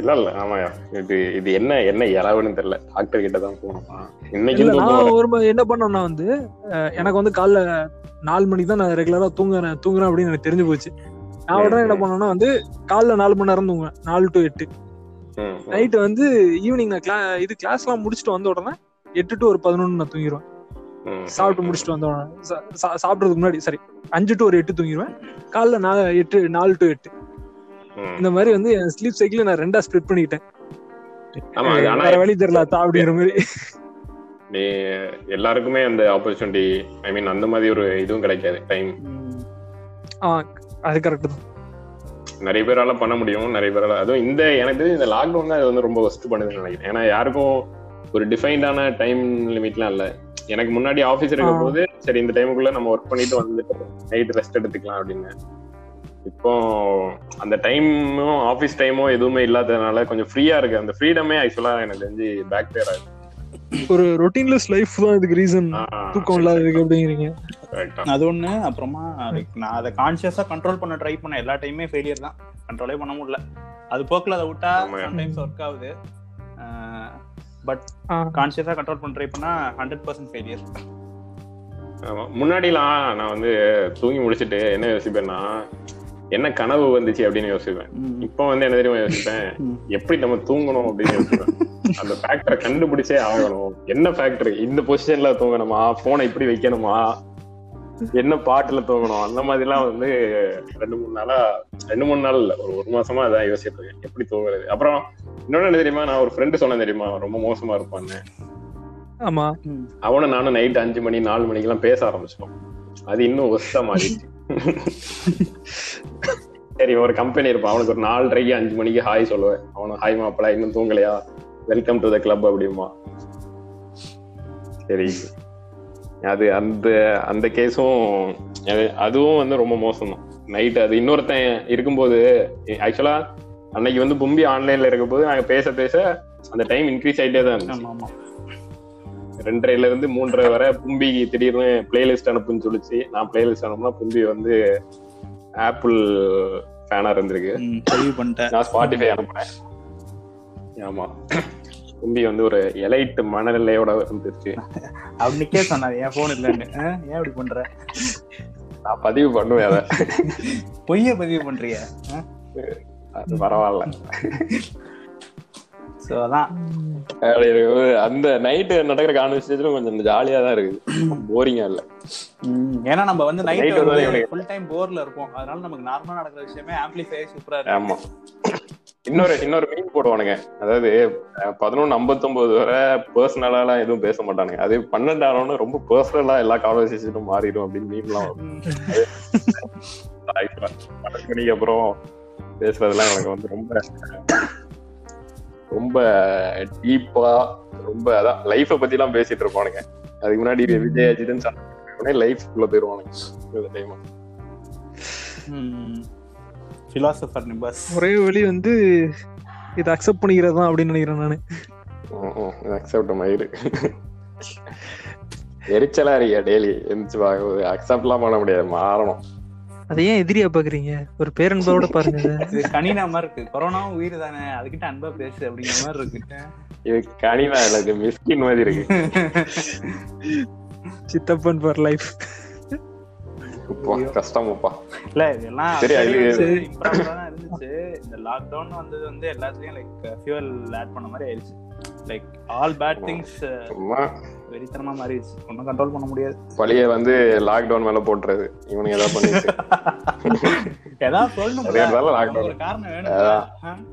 இல்ல இல்ல. ஆமா இது இது என்ன என்ன இளவுன்னு தெரியல. டாக்டர் கிட்ட தான் இல்ல இன்னைக்கு நான் ஒரு என்ன பண்ணேன்னா வந்து எனக்கு வந்து காலைல நாலு மணிக்கு தான் நான் ரெகுலரா தூங்குறேன் தூங்குறேன் அப்படின்னு எனக்கு தெரிஞ்சு போச்சு. நான் உடனே என்ன பண்ணேன்னா வந்து காலைல நாலு மணி நேரம் தூங்குவேன். நாலு டு எட்டு. நைட்டு வந்து ஈவினிங் நான் கிளா இது கிளாஸ் எல்லாம் முடிச்சுட்டு வந்த உடனே எட்டு டு ஒரு பதினொன்று நான் தூங்கிடுவேன் சாப்பிட்டு முடிச்சுட்டு வந்த உடனே சா- சா- சாப்பிடுறதுக்கு முன்னாடி சரி அஞ்சு டு ஒரு எட்டு தூங்கிடுவேன் காலைல நாலு எட்டு நாலு டு எட்டு. இந்த மாதிரி வந்து என் ஸ்லீப் சைக்கிள் நான் ரெண்டா ஸ்ப்ளிட் பண்ணிக்கிட்டேன். வேற வழி தெரியல அப்படிங்கிற மாதிரி. நீ எல்லாருக்குமே அந்த ஆப்பர்ச்சுனிட்டி ஐ மீன் அந்த மாதிரி ஒரு இதுவும் கிடைக்காது டைம் ஆ அது கரெக்ட் தான். நிறைய பேரால பண்ண முடியும் நிறைய பேரால அதுவும் இந்த எனக்கு தெரிஞ்சு இந்த லாக்டவுன் தான் இது வந்து ரொம்ப ஒஸ்ட் பண்ணுதுன்னு நினைக்கிறேன். ஏன்னா யாருக்கும் ஒரு டிஃபைன்டான டைம் லிமிட்லாம் இல்ல. எனக்கு முன்னாடி ஆபீஸ் இருக்கும் போது சரி இந்த டைமுக்குள்ள நம்ம ஒர்க் பண்ணிட்டு வந்துட்டு நைட் ரெஸ்ட் எடுத்துக்கலாம் அப்படின்னு. இப்போ அந்த டைமும் ஆபீஸ் டைமும் எதுவுமே இல்லாததுனால கொஞ்சம் ஃப்ரீயா இருக்கு. அந்த ஃப்ரீடமே ஆக்சுவலா எனக்கு தெரிஞ்சு பேக் பேர் ஆகுது. ஒரு ரொட்டீன்லெஸ் லைஃப் தான் இதுக்கு ரீசன் தூக்கம் இல்லாததுக்கு அப்படிங்கிறீங்க. அது ஒண்ணு. அப்புறமா நான் அதை கான்சியஸா கண்ட்ரோல் பண்ண ட்ரை பண்ண எல்லா டைமே ஃபெயிலியர் தான். கண்ட்ரோலே பண்ண முடியல. அது போக்குல அதை விட்டா. சம்டைம்ஸ் ஒர்க் ஆகுது. பட். கான்சியஸா கண்ட்ரோல் ட்ரை பண்ணா ஹண்ட்ரட் பர்சன்ட் ஃபெயிலியர் ஆமா. முன்னாடிலாம் நான் வந்து தூங்கி முடிச்சிட்டு என்ன யோசிப்பேன்னா என்ன கனவு வந்துச்சு அப்படின்னு யோசிப்பேன். இப்போ வந்து என்ன தெரியுமா யோசிப்பேன். எப்படி நம்ம தூங்கணும் அப்படின்னு யோசிப்பேன். அந்த ஃபேக்டரை கண்டுபிடிச்சே ஆகணும். என்ன ஃபேக்டர் இந்த பொசிஷன்ல தூங்கணுமா? போனை இப்படி வைக்கணுமா? என்ன பாட்டுல தூங்கணும்? அந்த மாதிரிலாம் வந்து ரெண்டு மூணு நாளா ரெண்டு மூணு நாள் இல்ல. ஒரு ஒரு மாசமா அதான் யோசிச்சுட்டு இருக்கேன். எப்படி தூங்குறது? அப்புறம் இன்னொன்னு என்ன தெரியுமா? நான் ஒரு ஃப்ரெண்டு சொன்னேன் தெரியுமா? ரொம்ப மோசமா இருப்பான்னு. ஆமா. அவனும் நானும் நைட் அஞ்சு மணி நாலு மணிக்கெல்லாம் பேச ஆரம்பிச்சிட்டோம். அது இன்னும் ஒஸ்டா மாறிடுச்சு. சரி ஒரு கம்பெனி இருப்பான். அவனுக்கு ஒரு நாலரைக்கு அஞ்சு மணிக்கு ஹாய் சொல்லுவேன். அவனும் ஹாய் மாப்பிள இன்னும் தூங்கலையா? வெல்கம் டு த கிளப் அப்படிமா சரி. அது அந்த அந்த கேஸும் அதுவும் வந்து ரொம்ப மோசம் தான் நைட் அது இன்னொருத்தன் இருக்கும்போது ஆக்சுவலா அன்னைக்கு வந்து பும்பி ஆன்லைன்ல இருக்கும்போது நாங்க பேச பேச அந்த டைம் இன்க்ரீஸ் ஆயிட்டே தான் இருந்துச்சு. ரெண்டரைல இருந்து மூன்றரை வரை பும்பி திடீர்னு பிளேலிஸ்ட் அனுப்புன்னு சொல்லிச்சு. நான் பிளேலிஸ்ட் அனுப்புனா பும்பி வந்து ஆப்பிள் ஃபேனா இருந்திருக்கு. நான் ஸ்பாட்டிஃபை அனுப்புனேன். ஆமா. பும்பி வந்து ஒரு எலைட் மனநிலையோட வந்துருச்சு அவனுக்கே சொன்னாரு என் போன் இல்லைன்னு. ஏன் இப்படி பண்ற? நான் பதிவு பண்ணுவேன் அதை. பொய்ய பதிவு பண்றிய அது பரவாயில்ல. அதான். அந்த நைட்டு நடக்கிற கான்வர்சேஷனும் கொஞ்சம் ஜாலியா தான் இருக்குது. போரிங்கா இல்ல. ஏன்னா நம்ம வந்து நைட் ஃபுல் டைம் போர்ல இருப்போம். அதனால நமக்கு நார்மலா நடக்கிற விஷயமே ஆம்பிளிஃபை சூப்பரா இருக்கு. ஆமா. இன்னொரு இன்னொரு மீன் போடுவானுங்க. அதாவது பதினொன்னு ஐம்பத்தொன்பது வரை பர்சனலா எதுவும் பேச மாட்டானுங்க. அது பன்னெண்டு ஆனோன்னு ரொம்ப பர்சனலா எல்லா கான்வர்சேஷனும் மாறிடும் அப்படின்னு மீன்லாம் வரும். மணிக்கு அப்புறம் பேசுறதெல்லாம் எனக்கு வந்து ரொம்ப ரொம்ப டீப்பா ரொம்ப அதான் லைஃப பத்தி எல்லாம் பேசிட்டு இருப்பானுங்க. அதுக்கு முன்னாடி விஜய் அஜித்னு லைஃப் குள்ள போயிருவானுங்க. இந்த டைம் பிலாசபர் நிபஸ் ஒரே வழி வந்து இதை அக்செப்ட் பண்ணிக்கிறது தான் அப்படின்னு நினைக்கிறேன் நானு. அக்செப்ட் மயிறு எரிச்சலா இருக்கியா டெய்லி எந்திரிச்சு பார்க்கும்போது அக்செப்ட்லாம் பண்ண முடியாது. மாறணும். அதை ஏன் எதிரியா பாக்குறீங்க ஒரு பேரன்போட பாருங்க இதை. கனினா மாதிரி இருக்கு. கொரோனாவும் உயிர் தானே. அதுகிட்ட அன்பா பேசு அப்படிங்கிற மாதிரி இருக்கு. இது கனினா எனக்கு மிஸ்கின் மாதிரி இருக்கு. சித்தப்பன் ஃபார் லைஃப் கஷ்டமாப்பா இல்ல இதெல்லாம் [LAUGHS] இருந்துச்சு. இந்த லாக்டவுன் வந்தது வந்து எல்லாத்துலயும் லைக் ஃபியூவல் ஆட் பண்ண மாதிரி ஆயிடுச்சு. லைக் ஆல் பேட் திங்ஸ் வெறித்தனமா மாறிடுச்சு. ஒன்றும் கண்ட்ரோல் பண்ண முடியாது. பழிய வந்து லாக்டவுன் மேல போட்டுறது. இவனுங்க ஏதாவது பண்ணிட்டு. [LAUGHS] ஏதாவது சொல்லணும். ஒரு காரணம் வேணும்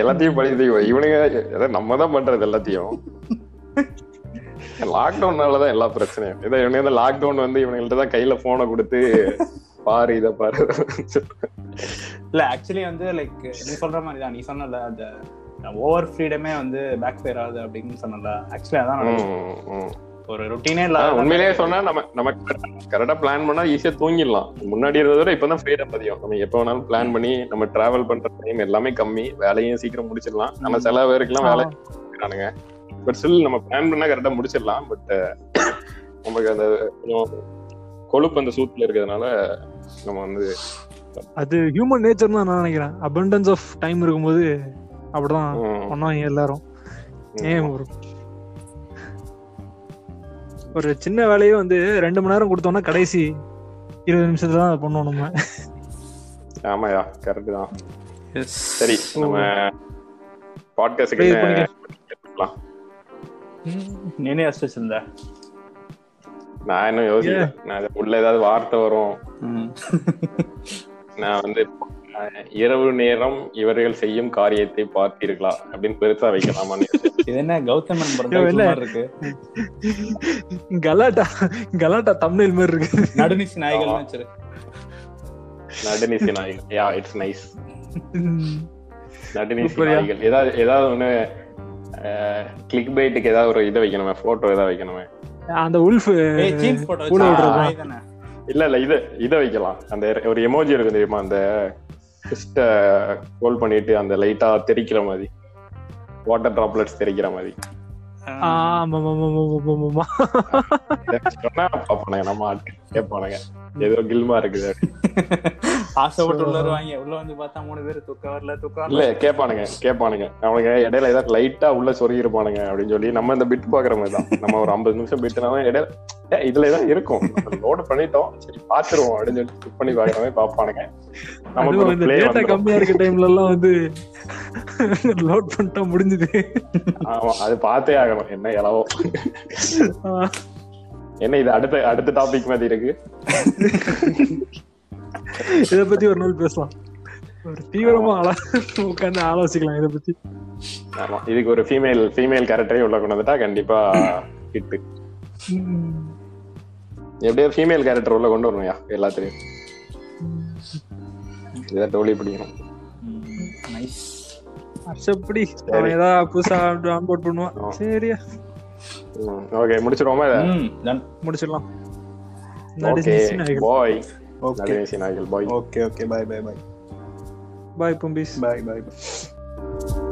எல்லாத்தையும் பழி இவனுங்க நம்ம தான் பண்றது எல்லாத்தையும். லாக்டவுன்னாலதான் எல்லா பிரச்சனையும். இதை இவனுங்க வந்து லாக்டவுன் வந்து இவனுங்கள்ட்ட தான் கையில போனை கொடுத்து பாரு இத பாரு. இல்ல ஆக்சுவலி வந்து லைக் நீ சொல்ற மாதிரி தான் நீ சொன்னல அந்த ஓவர் ஃப்ரீடமே வந்து பேக் ஃபயர் ஆகுது அப்படின்னு சொன்னல. ஆக்சுவலி அதான். ஒரு ரொட்டீனே ஆனா, இல்லாத உண்மையிலேயே சொன்னா நம்ம நம்ம கரெக்டா பிளான் பண்ணா ஈஸியா தூங்கிடலாம். முன்னாடி இருந்ததை விட இப்பதான் ஃப்ரீடம் அதிகம். நம்ம எப்ப வேணாலும் பிளான் பண்ணி நம்ம டிராவல் பண்ற டைம் எல்லாமே கம்மி. வேலையும் சீக்கிரம் முடிச்சிடலாம். நம்ம சில பேருக்குலாம் வேலை இருக்கிறானுங்க பட் ஸ்டில் நம்ம பிளான் பண்ணா கரெக்டா முடிச்சிடலாம். பட் நமக்கு அந்த கொஞ்சம் கொழுப்பு அந்த சூத்துல இருக்கிறதுனால நம்ம வந்து அது ஹியூமன் நேச்சர் தான் நான் நினைக்கிறேன். அபண்டன்ஸ் ஆஃப் டைம் இருக்கும்போது அப்படிதான் பண்ணுவாங்க எல்லாரும். ஏன் ஒரு ஒரு சின்ன வேலையே வந்து ரெண்டு மணி நேரம் கொடுத்தோம்னா கடைசி இருபது நிமிஷத்துல தான் பண்ணுவோம் நம்ம. ஆமாயா கரெக்ட் தான். Yes. சரி நம்ம பண்ணிக்க. நீனே யோசிச்சு வச்சிருந்த நான் இன்னும் யோசிக்கல நான் உள்ள ஏதாவது வார்த்தை வரும். நான் வந்து இரவு நேரம் இவர்கள் செய்யும் காரியத்தை பார்த்தீர்களா அப்படின்னு பெருசா வைக்கலாமான்னு. இது என்ன கௌதமன். மாதிரி இருக்கு கலாட்டா கலாட்டா தமிழ் மாதிரி இருக்கு. நடுநிசி வச்சிரு. நடுநிசி நாய்கள் யா இட்ஸ் நைஸ். நடுநிசி. நாய்கள் ஏதாவது ஏதாவது ஒண்ணு கிளிக் பைட்டுக்கு ஏதாவது ஒரு இதை வைக்கணுமே போட்டோ ஏதாவது வைக்கணுமே. அந்த உல்ஃப் இல்ல இல்ல இத இதை வைக்கலாம். அந்த ஒரு எமோஜி இருக்கும் தெரியுமா? அந்த ஃபிஸ்ட ஹோல்ட் பண்ணிட்டு அந்த லைட்டா தெரிக்கிற மாதிரி. வாட்டர் டிராப்லெட்ஸ் தெரிக்கிற மாதிரி. ஆமா ஆமா ஆமா ஆமா ஆமா சொன்னா பாப்பானுங்க நம்ம ஆட்கள் கேட்பானுங்க. ஏதோ கில்மா இருக்குது. ஆசைப்பட்டு உள்ள வருவாங்க உள்ள வந்து பார்த்தா மூணு பேர் தூக்க வரல தூக்க இல்ல வரல கேட்பானுங்க கேட்பானுங்க அவனுங்க இடையில ஏதாவது லைட்டா உள்ள சொருகி இருப்பானுங்க அப்படின்னு சொல்லி நம்ம இந்த பிட் பாக்குற மாதிரி தான். நம்ம ஒரு ஐம்பது நிமிஷம் பிட்னாலும் இடையில இதுல ஏதாவது இருக்கும். லோடு பண்ணிட்டோம். சரி பாத்துருவோம் அப்படின்னு சொல்லி கிளிக் பண்ணி பாக்குற மாதிரி பாப்பானுங்க நமக்கு டேட்டா. கம்மியா இருக்க டைம்ல எல்லாம் வந்து லோட் பண்ணிட்டா முடிஞ்சது. ஆமா அது பார்த்தே ஆகணும். என்ன இலவோ என்ன இது அடுத்த அடுத்த டாபிக் மாதிரி இருக்கு. இத பத்தி ஒரு நாள் பேசலாம். ஒரு தீவிரமா ஆளா உட்காந்து ஆலோசிக்கலாம் இத பத்தி ஆமா இதுக்கு ஒரு ஃபீமேல் ஃபீமேல் கேரக்டரே உள்ள கொண்டு வந்துட்டா கண்டிப்பா ஹிட் எப்படியோ ஃபீமேல் கேரக்டர் உள்ள கொண்டு வரணும்யா எல்லாத்துலயும். இதை டோலி பிடிக்கணும் நைஸ் அர்ஷப்படி அவன் ஏதாவது புதுசா பண்ணுவான். சரியா. ஓகே முடிச்சிருவோமா இதை? ம் டன் முடிச்சிடலாம். ஓகே பாய் ஓகே நாய்கள் பாய் ஓகே ஓகே பாய் பாய் பாய் பாய் பும்பிஸ் பாய் பாய் பாய்